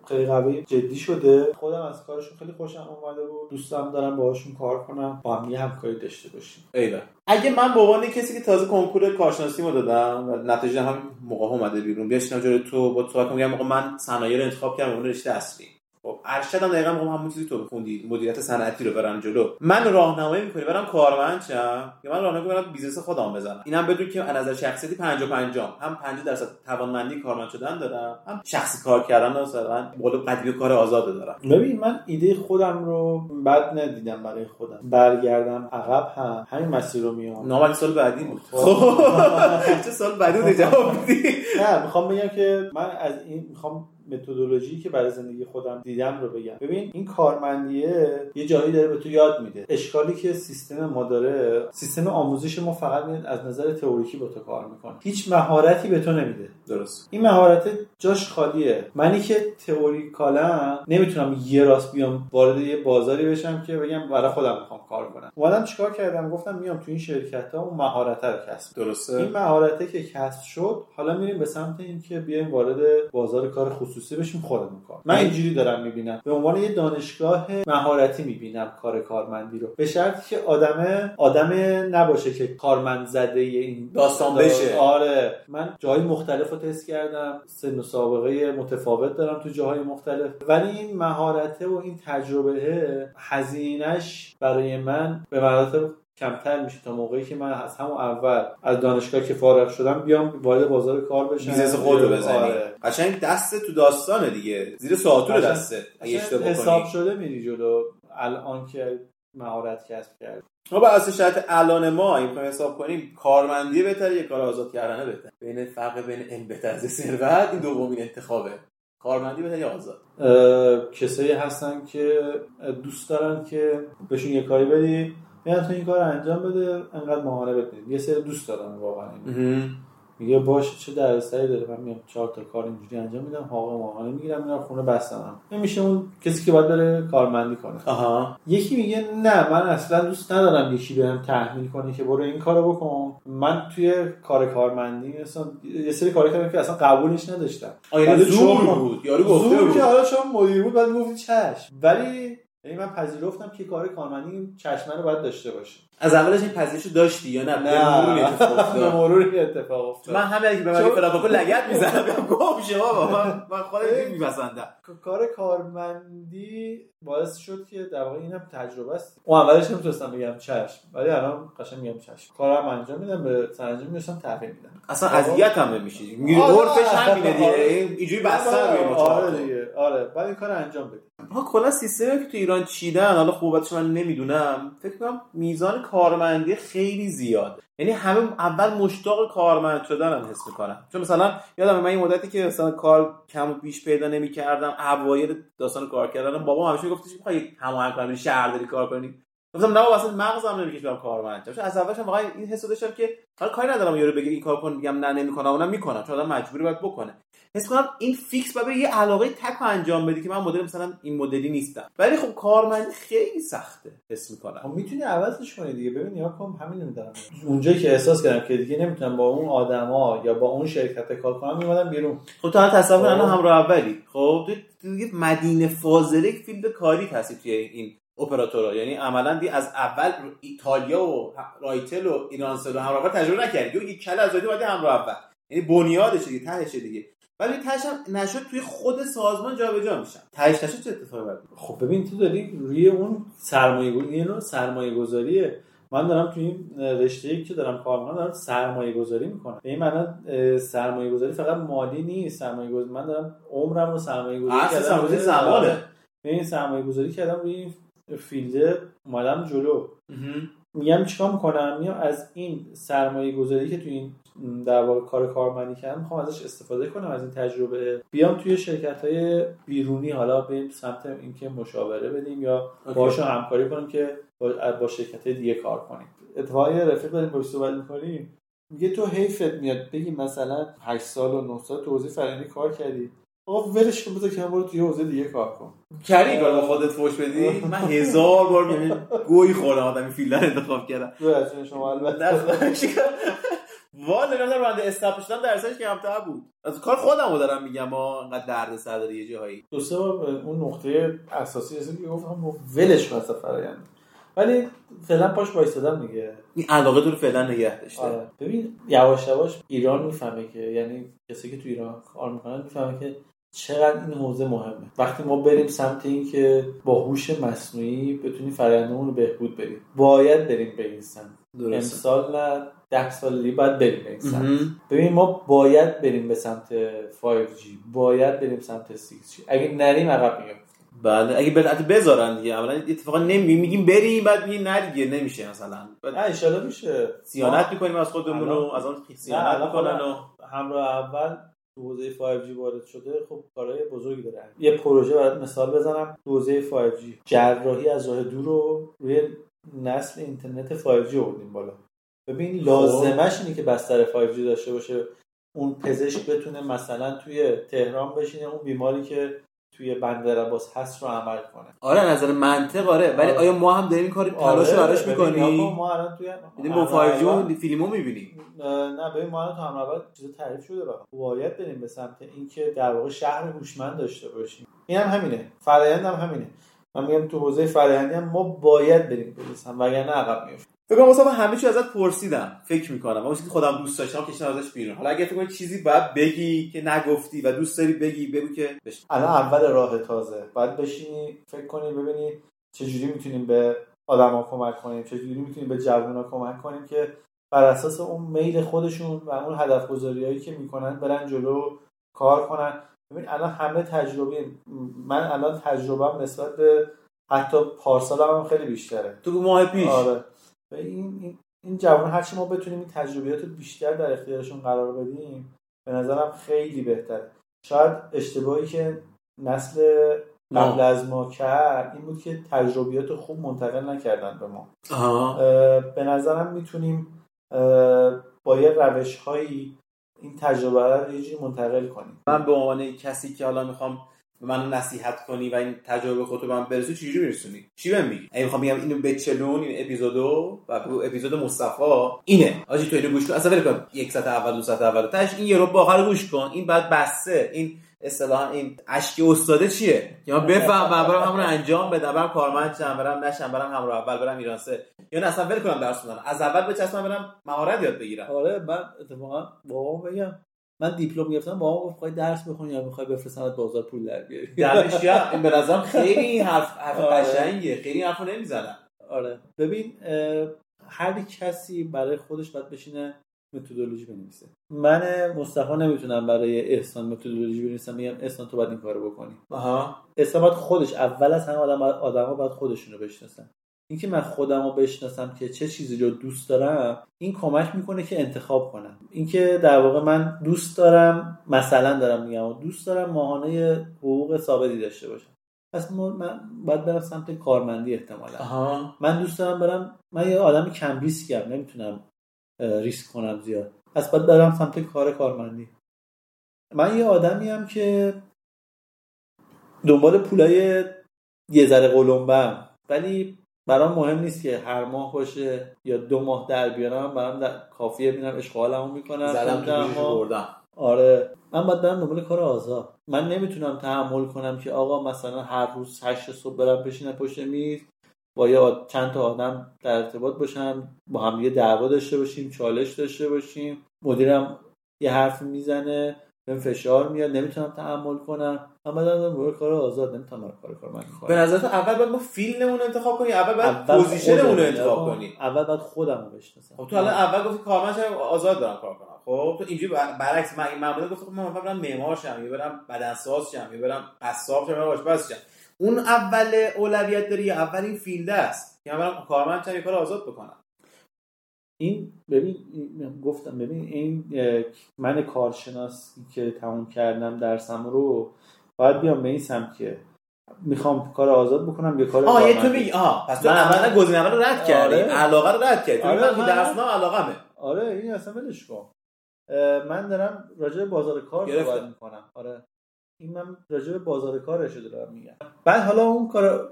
Speaker 2: خیلی قوی جدی شده. خودم از کارشون خیلی خوشم اومده بود. دوستم دارم باهاشون کار کنم. با هم همکاری داشته باشیم.
Speaker 1: ایوه. اگه من به عنوان کسی که تازه کنکور کارشناسی رو دادم و نتیجه هم موقع اومده بیرون بیاشتم جلوی تو با تو میگم من صنایع رو انتخاب کردم اون رشته اصلی. خب ارشد هم دقیقا همون چیزی تو خوندی مدیریت صنعتی رو برن جلو. من راهنمایی می‌کنی؟ برم کارمند شم یا من راهنمایی برم business خودم بزنم. اینم بدون که از نظر شخصیتی 50 50 هم 50 درصد توانمندی کارمند شدن دارم هم شخصی کار کردن مثلا قول قدیمی کار آزاد دارم.
Speaker 2: ببین من ایده خودم رو بد ندیدم برای خودم. برگردم عقب هم همین مسیر رو میام.
Speaker 1: نامه سال بعدی بود. خب. (laughs) چه سال بعدی جواب (laughs)
Speaker 2: نه می‌خوام بگم که من از این می‌خوام متدولوژی که برای زندگی خودم دیدم رو بگم. ببین این کارمندیه یه جایی داره به تو یاد میده. اشکالی که سیستم ما داره سیستم آموزش ما فقط میاد از نظر تئوریکی با تو کار می‌کنه. هیچ مهارتی به تو نمیده.
Speaker 1: درست.
Speaker 2: این مهارت جاش خالیه. منی که تئوریکالم نمی‌تونم یه راست بیام وارد یه بازاری بشم که بگم برای خودم می‌خوام کار کنم. اومدم چیکار کردم؟ گفتم میام تو این شرکت ها اون مهارت رو کسب
Speaker 1: درسته.
Speaker 2: این مهارته که کسب شد حالا میریم به سمت اینکه بیایم وارد بازار کار خصوصی بشیم خودمون کار من اینجوری دارم می‌بینم. به عنوان یه دانشگاه مهارتی می‌بینم کار کارمندی رو. به شرطی که آدم آدم نباشه که کارمند زده این
Speaker 1: داستان بشه.
Speaker 2: آره. من جای مختلف رو تست کردم. سن و سابقه متفاوت دارم تو جاهای مختلف. ولی این مهارته و این تجربه هزینهش برای من به مراتب کمتر میشه تا موقعی که من از همون اول از دانشگاه که فارغ شدم بیام وارد بازار کار بشم.
Speaker 1: business خود رو بزنی. آره. قشنگ دست تو داستانه دیگه. زیر ساطور دسته.
Speaker 2: حساب شده میری جلو. الان که مهارت کسب کرد
Speaker 1: ما به اساس شرط الان ما این حساب کنیم کارمندی بهتره یا کار آزاد کردنه بهتره؟ بین فرق بین علم بهتر از ثروت این (laughs) دومین انتخابه. کارمندی بهتره یا آزاد؟
Speaker 2: کسایی هستن که دوست دارن که بهشون یه کاری بدی. میاد تو این کار انجام بده انقدر ماهانه بدید یه سری دوست دارن واقعا. میگه باشه چه درسایی داره. من میام چهار تا کار اینجوری انجام میدم حقوق ماهانه می‌گیرم میرم خونه بستم نمیشه اون کسی که باید بره کارمندی کنه.
Speaker 1: آها.
Speaker 2: یکی میگه نه من اصلا دوست ندارم یکی بهم تحمیل کنه که برو این کارو بکن. من توی کار کارمندی مثلا یه سری کاری کردم که اصلا قبولش نداشتم.
Speaker 1: آیا زور بود. یارو گفته
Speaker 2: بود. که حالا چون مدیر بود بعد گفت چشم. ولی یعنی من پذیرفتم که کار کارمندی چشمه رو باید داشته باشه.
Speaker 1: از اولش این پذیرش داشتی یا نه؟
Speaker 2: به مرور (laughs) اتفاق افتاد.
Speaker 1: من همین اگه به من فلافاکو لگت می‌زنم میگم گم شه بابا من من خودم میپسندم.
Speaker 2: کار کارمندی باعث شد که در واقع اینم تجربه است. اون اولش نمی‌تونستم بگم چشم ولی الان قشنگ میگم چشم. کارم انجام میدم به سرانجام می‌رسم تحویل میدم.
Speaker 1: اصلا اذیت هم نمیشه میگی عرفش همینه دیگه. اینجوری بسته روی
Speaker 2: آره دیگه. آره بعد این کار انجام بدی
Speaker 1: ها کلا سیستمی که تو ایران چیدن حالا خوبتش من نمی‌دونم. فکر کنم میزان کارمندی خیلی زیاد. یعنی همه اول مشتاق کارمند شدن هم حس می‌کنن. چون مثلا یادم من این مدتی که مثلا کار کم و بیش پیدا نمی‌کردم اوایل داستان کار کردن بابا همیشه میگفتش می‌خوای هماهنگ کنی شهرداری کار کنی. گفتم نه اصلا مغزم نمی‌کشه برم کارمند چون از اولش واقعا این حسو داشتم که حالا کاری ندارم یارو بگه این کار کن میگم نه نمی‌کنم اونم می‌کنم چون آدم مجبوری باید بکنه. حس کنم این فیکس باید یه علاقه تک انجام بدی که من مدل مثلا این مدلی نیستم. ولی خب کارمندی خیلی سخته حس می‌کنم.
Speaker 2: خب می‌تونی عوضش کنی دیگه. ببین یا کن همین نمی‌دونم اونجایی که احساس کردم که دیگه نمی‌تونم با اون آدما یا با اون شرکت کار کنم میومدم بیرون.
Speaker 1: خب تو تصور الان همراه اولی. خب تو دیگه مدینه فاضله فیلد کاری هستی توی این اپراتورها یعنی عملا دی از اول ایتالیا و رایتل و ایرانسل و همراه تجربه نکردی. یک کله از باید همراه اول. یعنی بنیادش دیگه تهش دیگه. ولی تهش هم نشد توی خود سازمان جابجا میشن. تهش نشد چه اتفاقی
Speaker 2: خب ببین تو داری روی اون سرمایه گذاری یه سرمایه گذاریه من دارم توی این رشته که دارم کار می‌کنم دارم سرمایه گذاری می‌کنم. به این معنی سرمایه گذاری فقط مالی نیست. سرمایه گذاری من دارم عمرم رو سرمایه گذاری
Speaker 1: کردم سرمایه زمانه.
Speaker 2: به این سرمایه گذاری کردم روی فیلد اومدم جلو. میگم چیکار می‌کنم؟ میام از این سرمایه گذاری که توی این در واقع کار کارمندی کردم می‌خوام ازش استفاده کنم از این تجربه. بیام توی شرکت های بیرونی حالا بریم سمت اینکه مشاوره بدیم یا باشون همکاری کنیم که با شرکت های دیگه کار کنیم. اتفاقی رفیق داریم باش صحبت می‌کنیم میگه تو حیفت میاد بگی مثلا 8 سال و 9 سال تو حوزه فرآیندی کار کردی. آقا ولش کن بذار که برو توی حوزه دیگه کار کن.
Speaker 1: کردی کار خودت فوش بدی؟ من هزار بار گوی خوردم آدمی فیلدر انتخاب کردم.
Speaker 2: شما البته.
Speaker 1: والا نمی‌دونم راننده استاپ شدن درسش کمتر بود. از کار خودمو دارم میگم ما انقدر درد سر داره یه جایی
Speaker 2: دو سه اون نقطه اساسی رسید که گفتم ولش کن فرآیند. ولی فعلا پاش وایسادم دیگه.
Speaker 1: این علاقه تو رو فعلا نگه داشته.
Speaker 2: آره. ببین یواش یواش ایران می‌فهمه که یعنی کسی که تو ایران کار می‌کنن می‌فهمه که چقدر این حوزه مهمه. وقتی ما بریم سمت این که با هوش مصنوعی بتونیم فرآیندمون رو بهبود بریم باید بریم به این سمت. امسال نه ده سال دیگه باید بریم به این سمت. ببین ما باید بریم به سمت 5G باید بریم سمت 6G اگه نریم عقب میافتیم
Speaker 1: بله اگه بلد بذارن دیگه. اولا اتفاقا نمی میگیم بریم بعد میگیم نه دیگه نمیشه مثلا.
Speaker 2: نه ان میشه.
Speaker 1: سیانت می‌کنیم از خودمون رو از اون سیانت می‌کنن و
Speaker 2: همراه اول تو حوزه 5G وارد شده. خب کارهای بزرگی داره. یه پروژه برات مثال بزنم. تو حوزه 5G جراحی از راه دور رو روی نسل اینترنت 5G آوردیم بالا. ببین لازمش اینه که بستر 5G داشته باشه. اون پزشک بتونه مثلا توی تهران بشینه اون بیماری که توی بندر عباس هست رو عمل کنه.
Speaker 1: آره نظر منطق آره. ولی آره. آیا ما هم داریم کاری تلاش
Speaker 2: آره.
Speaker 1: براش می‌کنیم؟
Speaker 2: ما الان توی
Speaker 1: یعنی با 5 جی فیلمو می‌بینیم.
Speaker 2: نه ببین ما الان تو همراه چیز تعریف شده با باید بریم به سمت اینکه در واقع شهر هوشمند داشته باشیم. این هم همینه. فرآیند هم همینه. من میگم تو حوزه فرآیندی هم ما باید بریم برسیم وگرنه عقب میافتیم.
Speaker 1: فکر کنم همه چی ازت پرسیدم. فکر می‌کنم. اون چیزی که خودم دوست داشتم کشیدم ازش بیرون. حالا اگه فکر کنی چیزی باید بگی که نگفتی و دوست داری بگی بگو که
Speaker 2: بشین. الان اول راه تازه. باید بشینی فکر کنی ببینی چجوری می‌تونیم به آدما کمک کنیم چجوری می‌تونیم به جوونا کمک کنیم که بر اساس اون میل خودشون و اون هدف گذاریایی که می‌کنن برن جلو کار کنن. ببین الان همه تجربه من الان تجربهم نسبت به حتی پارسال هم خیلی بیشتره.
Speaker 1: تو ماه پیش.
Speaker 2: آره. این این, این جوان هرچی ما بتونیم این تجربیات بیشتر در اختیارشون قرار بدیم به نظرم خیلی بهتره. شاید اشتباهی که نسل قبل از ما کرد این بود که تجربیات خوب منتقل نکردن به ما. به نظرم می‌تونیم با یه روش هایی این تجربه رو یه جوری منتقل کنی
Speaker 1: من به عنوان کسی که حالا می‌خوام من نصیحت کنی و این تجربه خودت به من برسی چجوری میرسونی؟ چی بهم میگی؟ اگه می‌خوام بگم اینو بچلون این اپیزودو و اپیزود مصطفی اینه. آجی تو اینو گوش کن. اصلا کن. یک ساعت اول دو ساعت اول. تاش این یه رو با آخر گوش کن. این بعد بسته این اصطلاحا این اشک استاده چیه؟ من بفهمم برام همون انجام بدم. برم کارمند شم. برم نشم. برم همراه اول. برم ایرانسه یا نه اصلا ول کنم درس خوندن از اول بچسبم برم مهارت یاد بگیرم.
Speaker 2: آره من اتفاقا بابام بگم. من دیپلم گرفتم با گفت خواهی درس بخونی یا می‌خوای بفرستمت بازار پول در بیاری؟ (laughs)
Speaker 1: دمش این به نظرم خیلی این حرف (laughs) حرف آره. قشنگیه. خیلی حرفو نمی‌زنن
Speaker 2: آره. ببین هر کسی برای خودش باید بشینه متدولوژی بنویسه. من مصطفی نمی‌تونم برای احسان متدولوژی بنویسم میگم احسان تو باید این کارو بکنی.
Speaker 1: آها.
Speaker 2: احسان باید خودش اول از همه آدم آدما باید خودشونو بشناسن. اینکه من خودم رو بشناسم که چه چیزی رو دوست دارم این کمک می‌کنه که انتخاب کنم. اینکه در واقع من دوست دارم مثلا دارم میگم دوست دارم ماهانه حقوق ثابتی داشته باشم. پس من باید برم سمت کارمندی احتمالا. من دوست دارم برم من یه آدم کم ریسکم نمی‌تونم ریسک کنم زیاد. پس باید برم سمت کار کارمندی. من یه آدمی هم که دنبال پولای یه ذره قلمبم ولی برام مهم نیست که هر ماه باشه یا دو ماه در بیارم برام در... کافیه ببینم اشغالمو می‌کنم.
Speaker 1: زدم تو بردم.
Speaker 2: آره. من باید برم دنبال کار آزاد. من نمی‌تونم تحمل کنم که آقا مثلا هر روز هشت صبح برم بشینم پشت میز با یه چند تا آدم در ارتباط باشم با هم یه دعوا داشته باشیم چالش داشته باشیم. مدیرم یه حرف می‌زنه. به فشار میاد نمی‌تونم تحمل کنم. اما بعد برای کار آزاد نمی‌تونم کار کار من
Speaker 1: کنم به نظر اول باید ما field مون انتخاب کنیم اول باید position مون رو انتخاب کنیم.
Speaker 2: اول باید خودم رو بشناسم.
Speaker 1: خب تو الان اول گفتی کارمند آزاد دارم کار کنم. خب تو اینجوری برعکس من این معمولا گفتم من برم معمار شم یا برم بدنساز شم یا برم قصاب شم یا آشپز شم. اون اول اولویت داری یا اول این field است. که من برم کارمند شم کار آزاد بکنم.
Speaker 2: این ببین گفتم ببین این من کارشناسی که تموم کردم درسم رو باید بیام به این سمت که می‌خوام کار آزاد بکنم یا کار
Speaker 1: آه یه تو میگی آه پس تو عملا گزینه رو رد کردی. آره. علاقه رو رد کردی. آره من درس نه علاقمه.
Speaker 2: آره این اصلا ولش کن. من دارم راجع بازار کار صحبت می‌کنم. آره. این من راجع به بازار کارش دارم میگم. بعد حالا اون کار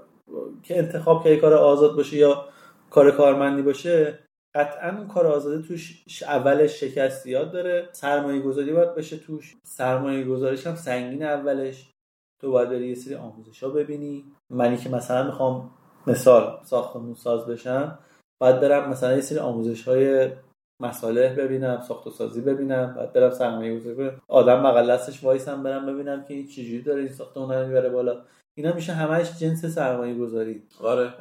Speaker 2: که انتخاب که کار آزاد باشه یا کار کارمندی باشه قطعا اون کار آزاده توش اولش شکستیات داره. سرمایه گذاری باید بشه توش. سرمایه گذاریش هم سنگین اولش. تو باید بری یه سری آموزش ها ببینی. منی که مثلا می‌خوام مثال ساختمون ساز بشم باید برم مثلا یه سری آموزش های مصالح ببینم ساخت و سازی ببینم. بعد برم سرمایه گذاری آدم بغل دستش وایسم برم ببینم که این چجوری داره این ساختمون رو می‌بره بالا. اینا میشه همش جنس سرمایه گذاری
Speaker 1: آره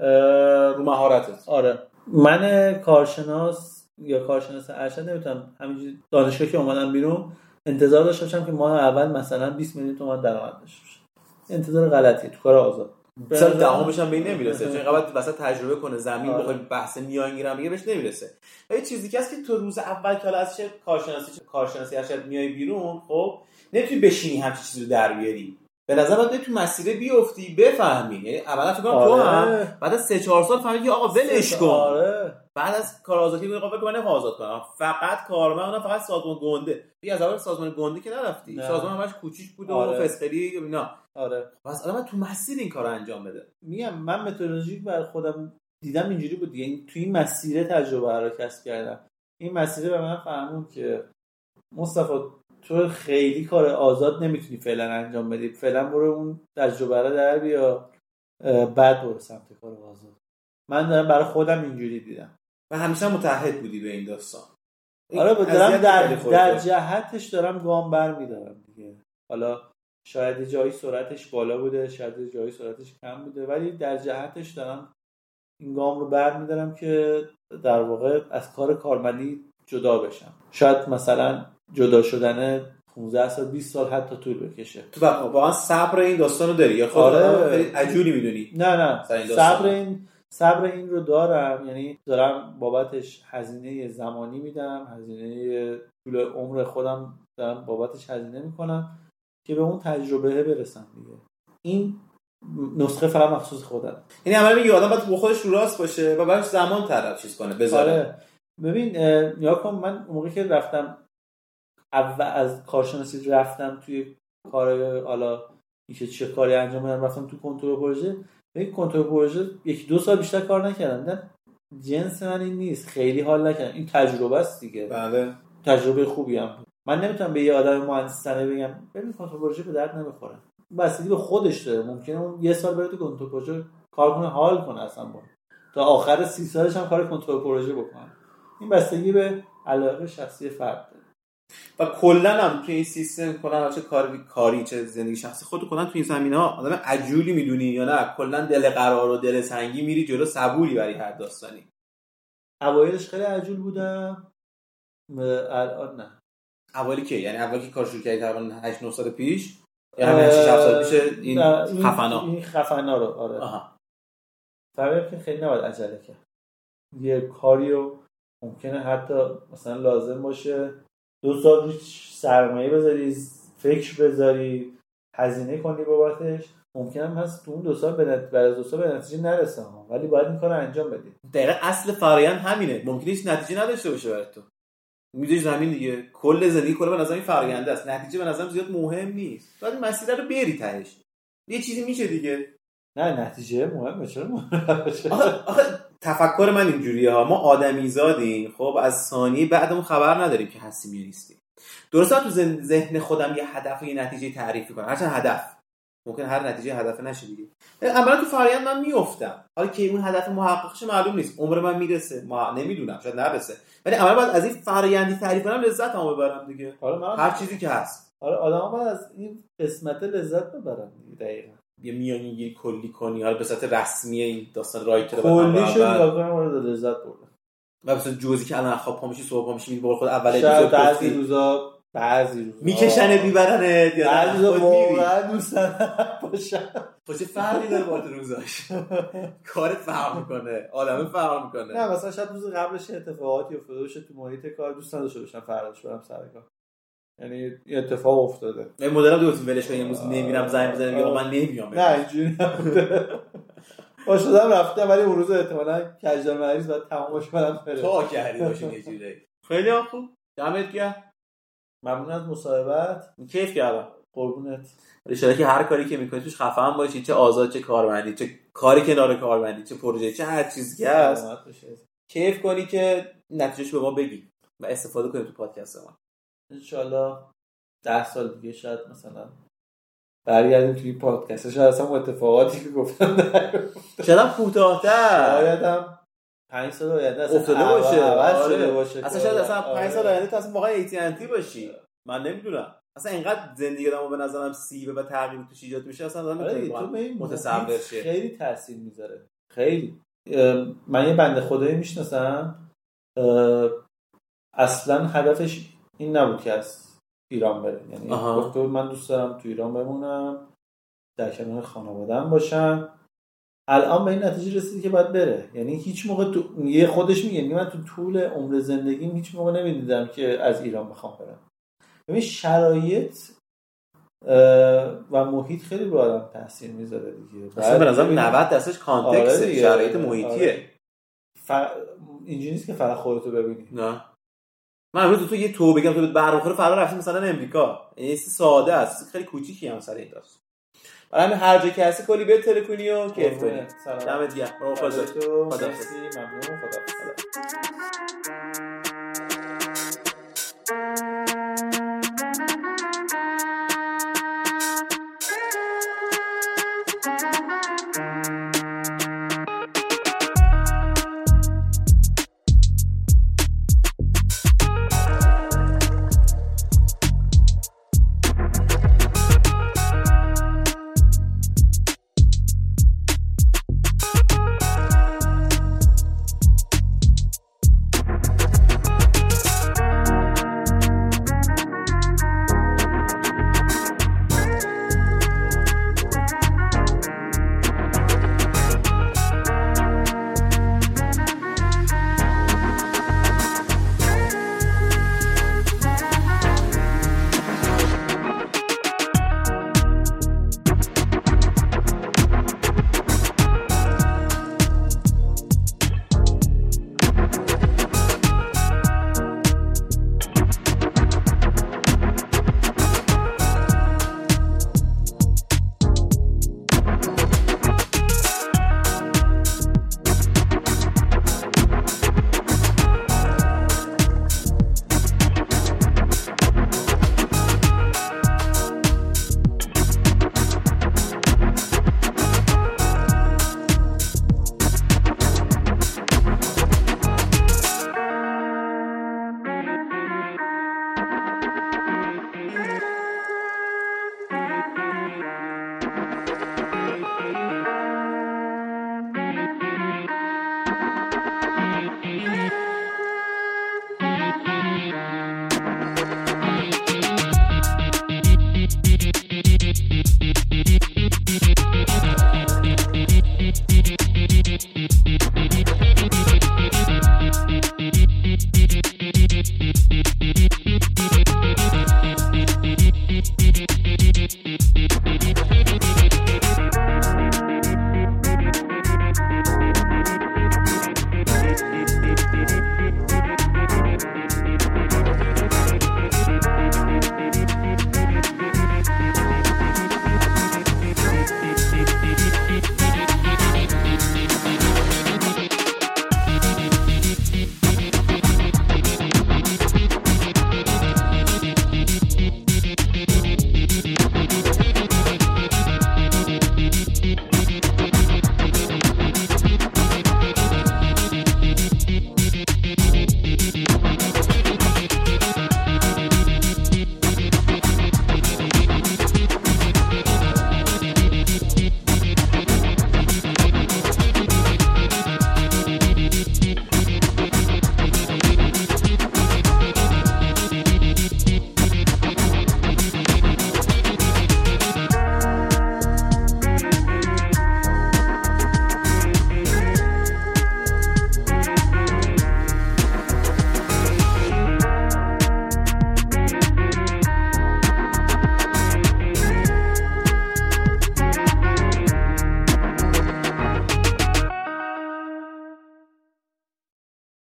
Speaker 1: رو مهارتت.
Speaker 2: آره. من کارشناس یا کارشناس ارشد نمی‌تونم همینجوری دانشگاه که اومدم بیرون انتظار داشته باشم که ماه اول مثلا 20 میلیون تومان درآمد داشته باشم انتظار غلطیه تو کار آزاد.
Speaker 1: مثلا دهمش هم به این نمی‌رسه. چون قبل واسه تجربه کنه زمین آره. بخواد بحث میانگین هم بهش نمی‌رسه. یه چیزی که هست که تو روز اول که از چه کارشناسی چه کارشناسی ارشد میای بیرون خب نمی‌تونی بشینی همچین چیزی رو در بیاری. به نظر باید تو مسیر بیفتی بفهمی. یعنی اولا فکر کنم آره. تو هم بعد از 3 4 سال فهمیدی آقا ولش کن. آره. بعد از کار آزادی میگه آقا من آزاد کنم. فقط کارمند فقط سازمان گنده. دیگه از اول سازمان گنده که نرفتی. نه. سازمان همش کوچیک بود آره. و فسقلی اینا.
Speaker 2: آره.
Speaker 1: پس الان تو مسیر این کارو انجام بده.
Speaker 2: میگم من متدولوژی بر خودم دیدم اینجوری بود یعنی تو این مسیر تجربه رو کسب کردم. این مسیر به من فهمون که مصطفی تو خیلی کار آزاد نمی‌تونی فعلا انجام بدی. فعلا برو اون تجربه رو در بیا بعد برو سمت کار آزاد. من دارم برای خودم اینجوری دیدم.
Speaker 1: و همیشه متحد بودی به این داستان.
Speaker 2: آره دارم در, در جهتش دارم گام بر میدارم دیگه. حالا شاید جایی سرعتش بالا بوده شاید جایی سرعتش کم بوده ولی در جهتش دارم این گام رو بر میدارم که در واقع از کار کارمندی جدا بشم. شاید مثلا جدا شدن 15 سال 20 سال حتی طول بکشه.
Speaker 1: تو واقعا صبر این داستان رو داری؟ یا خود آره. عجولی می‌دونی؟
Speaker 2: نه نه. صبر این صبر این رو دارم. یعنی دارم بابتش هزینه زمانی میدم هزینه طول عمر خودم دارم بابتش هزینه می‌کنم که به اون تجربه برسم دیگه. این نسخه فقط مخصوص خودم.
Speaker 1: یعنی عملا میگه آدم باید با خودش رو راست باشه و بعدش زمان طرف چیز کنه بذاره.
Speaker 2: آره. ببین یا کن من موقعی که رفتم اول از کارشناسی رفتم توی کار حالا اینکه چه کاری انجام بدم رفتم تو کنترل پروژه. یک کنترل پروژه یکی دو سال بیشتر کار نکردم. جنس من این نیست. خیلی حال نکردم. این تجربه است دیگه.
Speaker 3: بله.
Speaker 2: تجربه خوبی هم من نمی‌تونم به یه آدم مهندسانه بگم ببین کنترل پروژه به درد نمی‌خوره. بستگی به خودش داره. ممکنه اون یه سال بره تو کنترل پروژه کار کنه حال کنه اصلا با. تا آخر سی سالش هم کار کنترل پروژه بکنه. این بستگی به علاقه شخصی فرد داره.
Speaker 1: و کلا هم تو این سیستم کلا چه کاری کاری چه زندگی شخصی خودت کلا تو این زمینه ها آدم عجولی می‌دونی یا نه؟ کلا دل قرار و دل سنگی میری جلو صبوری برای هر داستانی.
Speaker 2: اوایلش خیلی عجول بودم. الان نه.
Speaker 1: اولی که یعنی اولی که کار شروع کردی تقریبا 8 9 سال پیش؟ یا همین 6 سال پیش این خفنا.
Speaker 2: این خفنا رو آره.
Speaker 1: آها.
Speaker 2: که خیلی نباید عجله کرد. یه کاری رو ممکنه حتی مثلا لازم باشه. دو سال روش سرمایه بذاری فکر بذاری هزینه کنی بابتش. ممکن هم هست تو اون دو سال بعد از دو سال به نتیجه نرسه ولی باید این کار رو انجام بدی.
Speaker 1: دقیقا اصل فرایند همینه. ممکنه هیچ نتیجه نداشته باشه برای تو. می‌ذاری زمین دیگه. کل زندگی کل به نظر این فراینده است. نتیجه به نظرم زیاد مهم نیست. باید مسیر رو بری تهش. یه چیزی میشه دیگه.
Speaker 2: نه نتیجه مهمه. چرا
Speaker 1: مهم آخه تفکر من اینجوریه ها. ما آدمی زادیم خب از ثانیه بعدمون خبر نداریم که هستیم یا نیستیم. درسته تو ذهن خودم یه هدف و یه نتیجه تعریف کنم هرچند هدف. ممکن هر نتیجه هدف نشه دیگه. عملا تو فرآیند من میافتم. حالا که اون هدف محققش معلوم نیست. عمر من می‌رسه. ما نمی‌دونم. شاید نرسه. ولی عملا باید از این فرآیندی تعریف کنم لذت هم ببرم دیگه. حالا هر چیزی که هست.
Speaker 2: آره آدم باید از این قسمت لذت ببرم دیگه دقیقاً.
Speaker 1: یه میانگیری کلی کنی. حالا به صورت رسمی این داستان رایت رو
Speaker 2: کلی شد وارد لذت بردم.
Speaker 1: و مثلا جوزی که الان خواب پا میشی صبح پا میشی میری خود اول
Speaker 2: اپیزود بعضی روزا بعضی روزا
Speaker 1: میکشنه میبرنه
Speaker 2: یا بعضی روزا واقعا دوست باشم.
Speaker 1: چه فرقی داره با روزاش؟ (laughs) کارت فرق می‌کنه. آدم فرق می‌کنه.
Speaker 2: نه مثلا شاید روز قبلش اتفاقاتی افتاده باشه تو محیط کار دوست نداشته باشم فرقش برم سر کار. یعنی یه اتفاق افتاده.
Speaker 1: این مدل دو ولش کنیم امروز نمیرم زنگ بزنم میگم من نمیام
Speaker 2: نه اینجوری نبوده. (laughs) با شدم رفتم ولی اون روز احتمالاً کجدار مریض بعد تمامش کنم بره.
Speaker 1: تو کردی باشین یه جوری. خیلی خوب. دمت گرم.
Speaker 2: ممنون از مصاحبت.
Speaker 1: کیف کردم.
Speaker 2: قربونت.
Speaker 1: ان که هر کاری که می‌کنی توش خفن باشی چه آزاد چه کارمندی چه کاری کنار کارمندی چه پروژه چه هر چیزی که هست. کیف کنی که نتیجهش به ما بگی و استفاده کنیم تو پادکست ما.
Speaker 2: انشالله ده سال دیگه شاید مثلا برگردیم توی پادکست. شاید اصلا اتفاقاتی که گفتم
Speaker 1: شاید هم کوتاه‌تر.
Speaker 2: شاید هم 5 سال آینده
Speaker 1: افتاده باشه.
Speaker 2: آره. باشه
Speaker 1: اصلا شاید اصلا 5 سال آینده تو اصلا واقعا ایتینتی باشی. من نمی‌دونم. اصلا اینقدر زندگی آدمو به نظرم سیبه و تغییر توش ایجاد میشه اصلا آدم
Speaker 2: آره متصور شه. خیلی تاثیر می‌ذاره. خیلی. من یه بنده خدایی می‌شناسم. اصلا هدفش این نبود که از ایران بره یعنی گفته من دوست دارم تو ایران بمونم در کنار خانوادم باشم. الان به این نتیجه رسید که باید بره. یعنی هیچ موقع تو... یه خودش میگه من تو طول عمر زندگیم هیچ موقع نمی‌دیدم که از ایران بخوام برم. ببین شرایط و محیط خیلی رو آدم تاثیر می‌ذاره دیگه.
Speaker 1: اصلا به نظرم 90 درصدش کانتکست آره شرایط محیطیه. آره.
Speaker 2: ف... اینجوری نیست که فقط خودتو ببینی.
Speaker 1: نه. من امروز تو یه تو بگم تو برق بخوره فردا رفتیم مثلا امریکا. این ساده است. خیلی کوچیکی هم سر این داست برای همین هر جا که هستی کلی به تلکونی و کیف کنی. دمت گرم. خدا
Speaker 2: خدا ممنون. خدا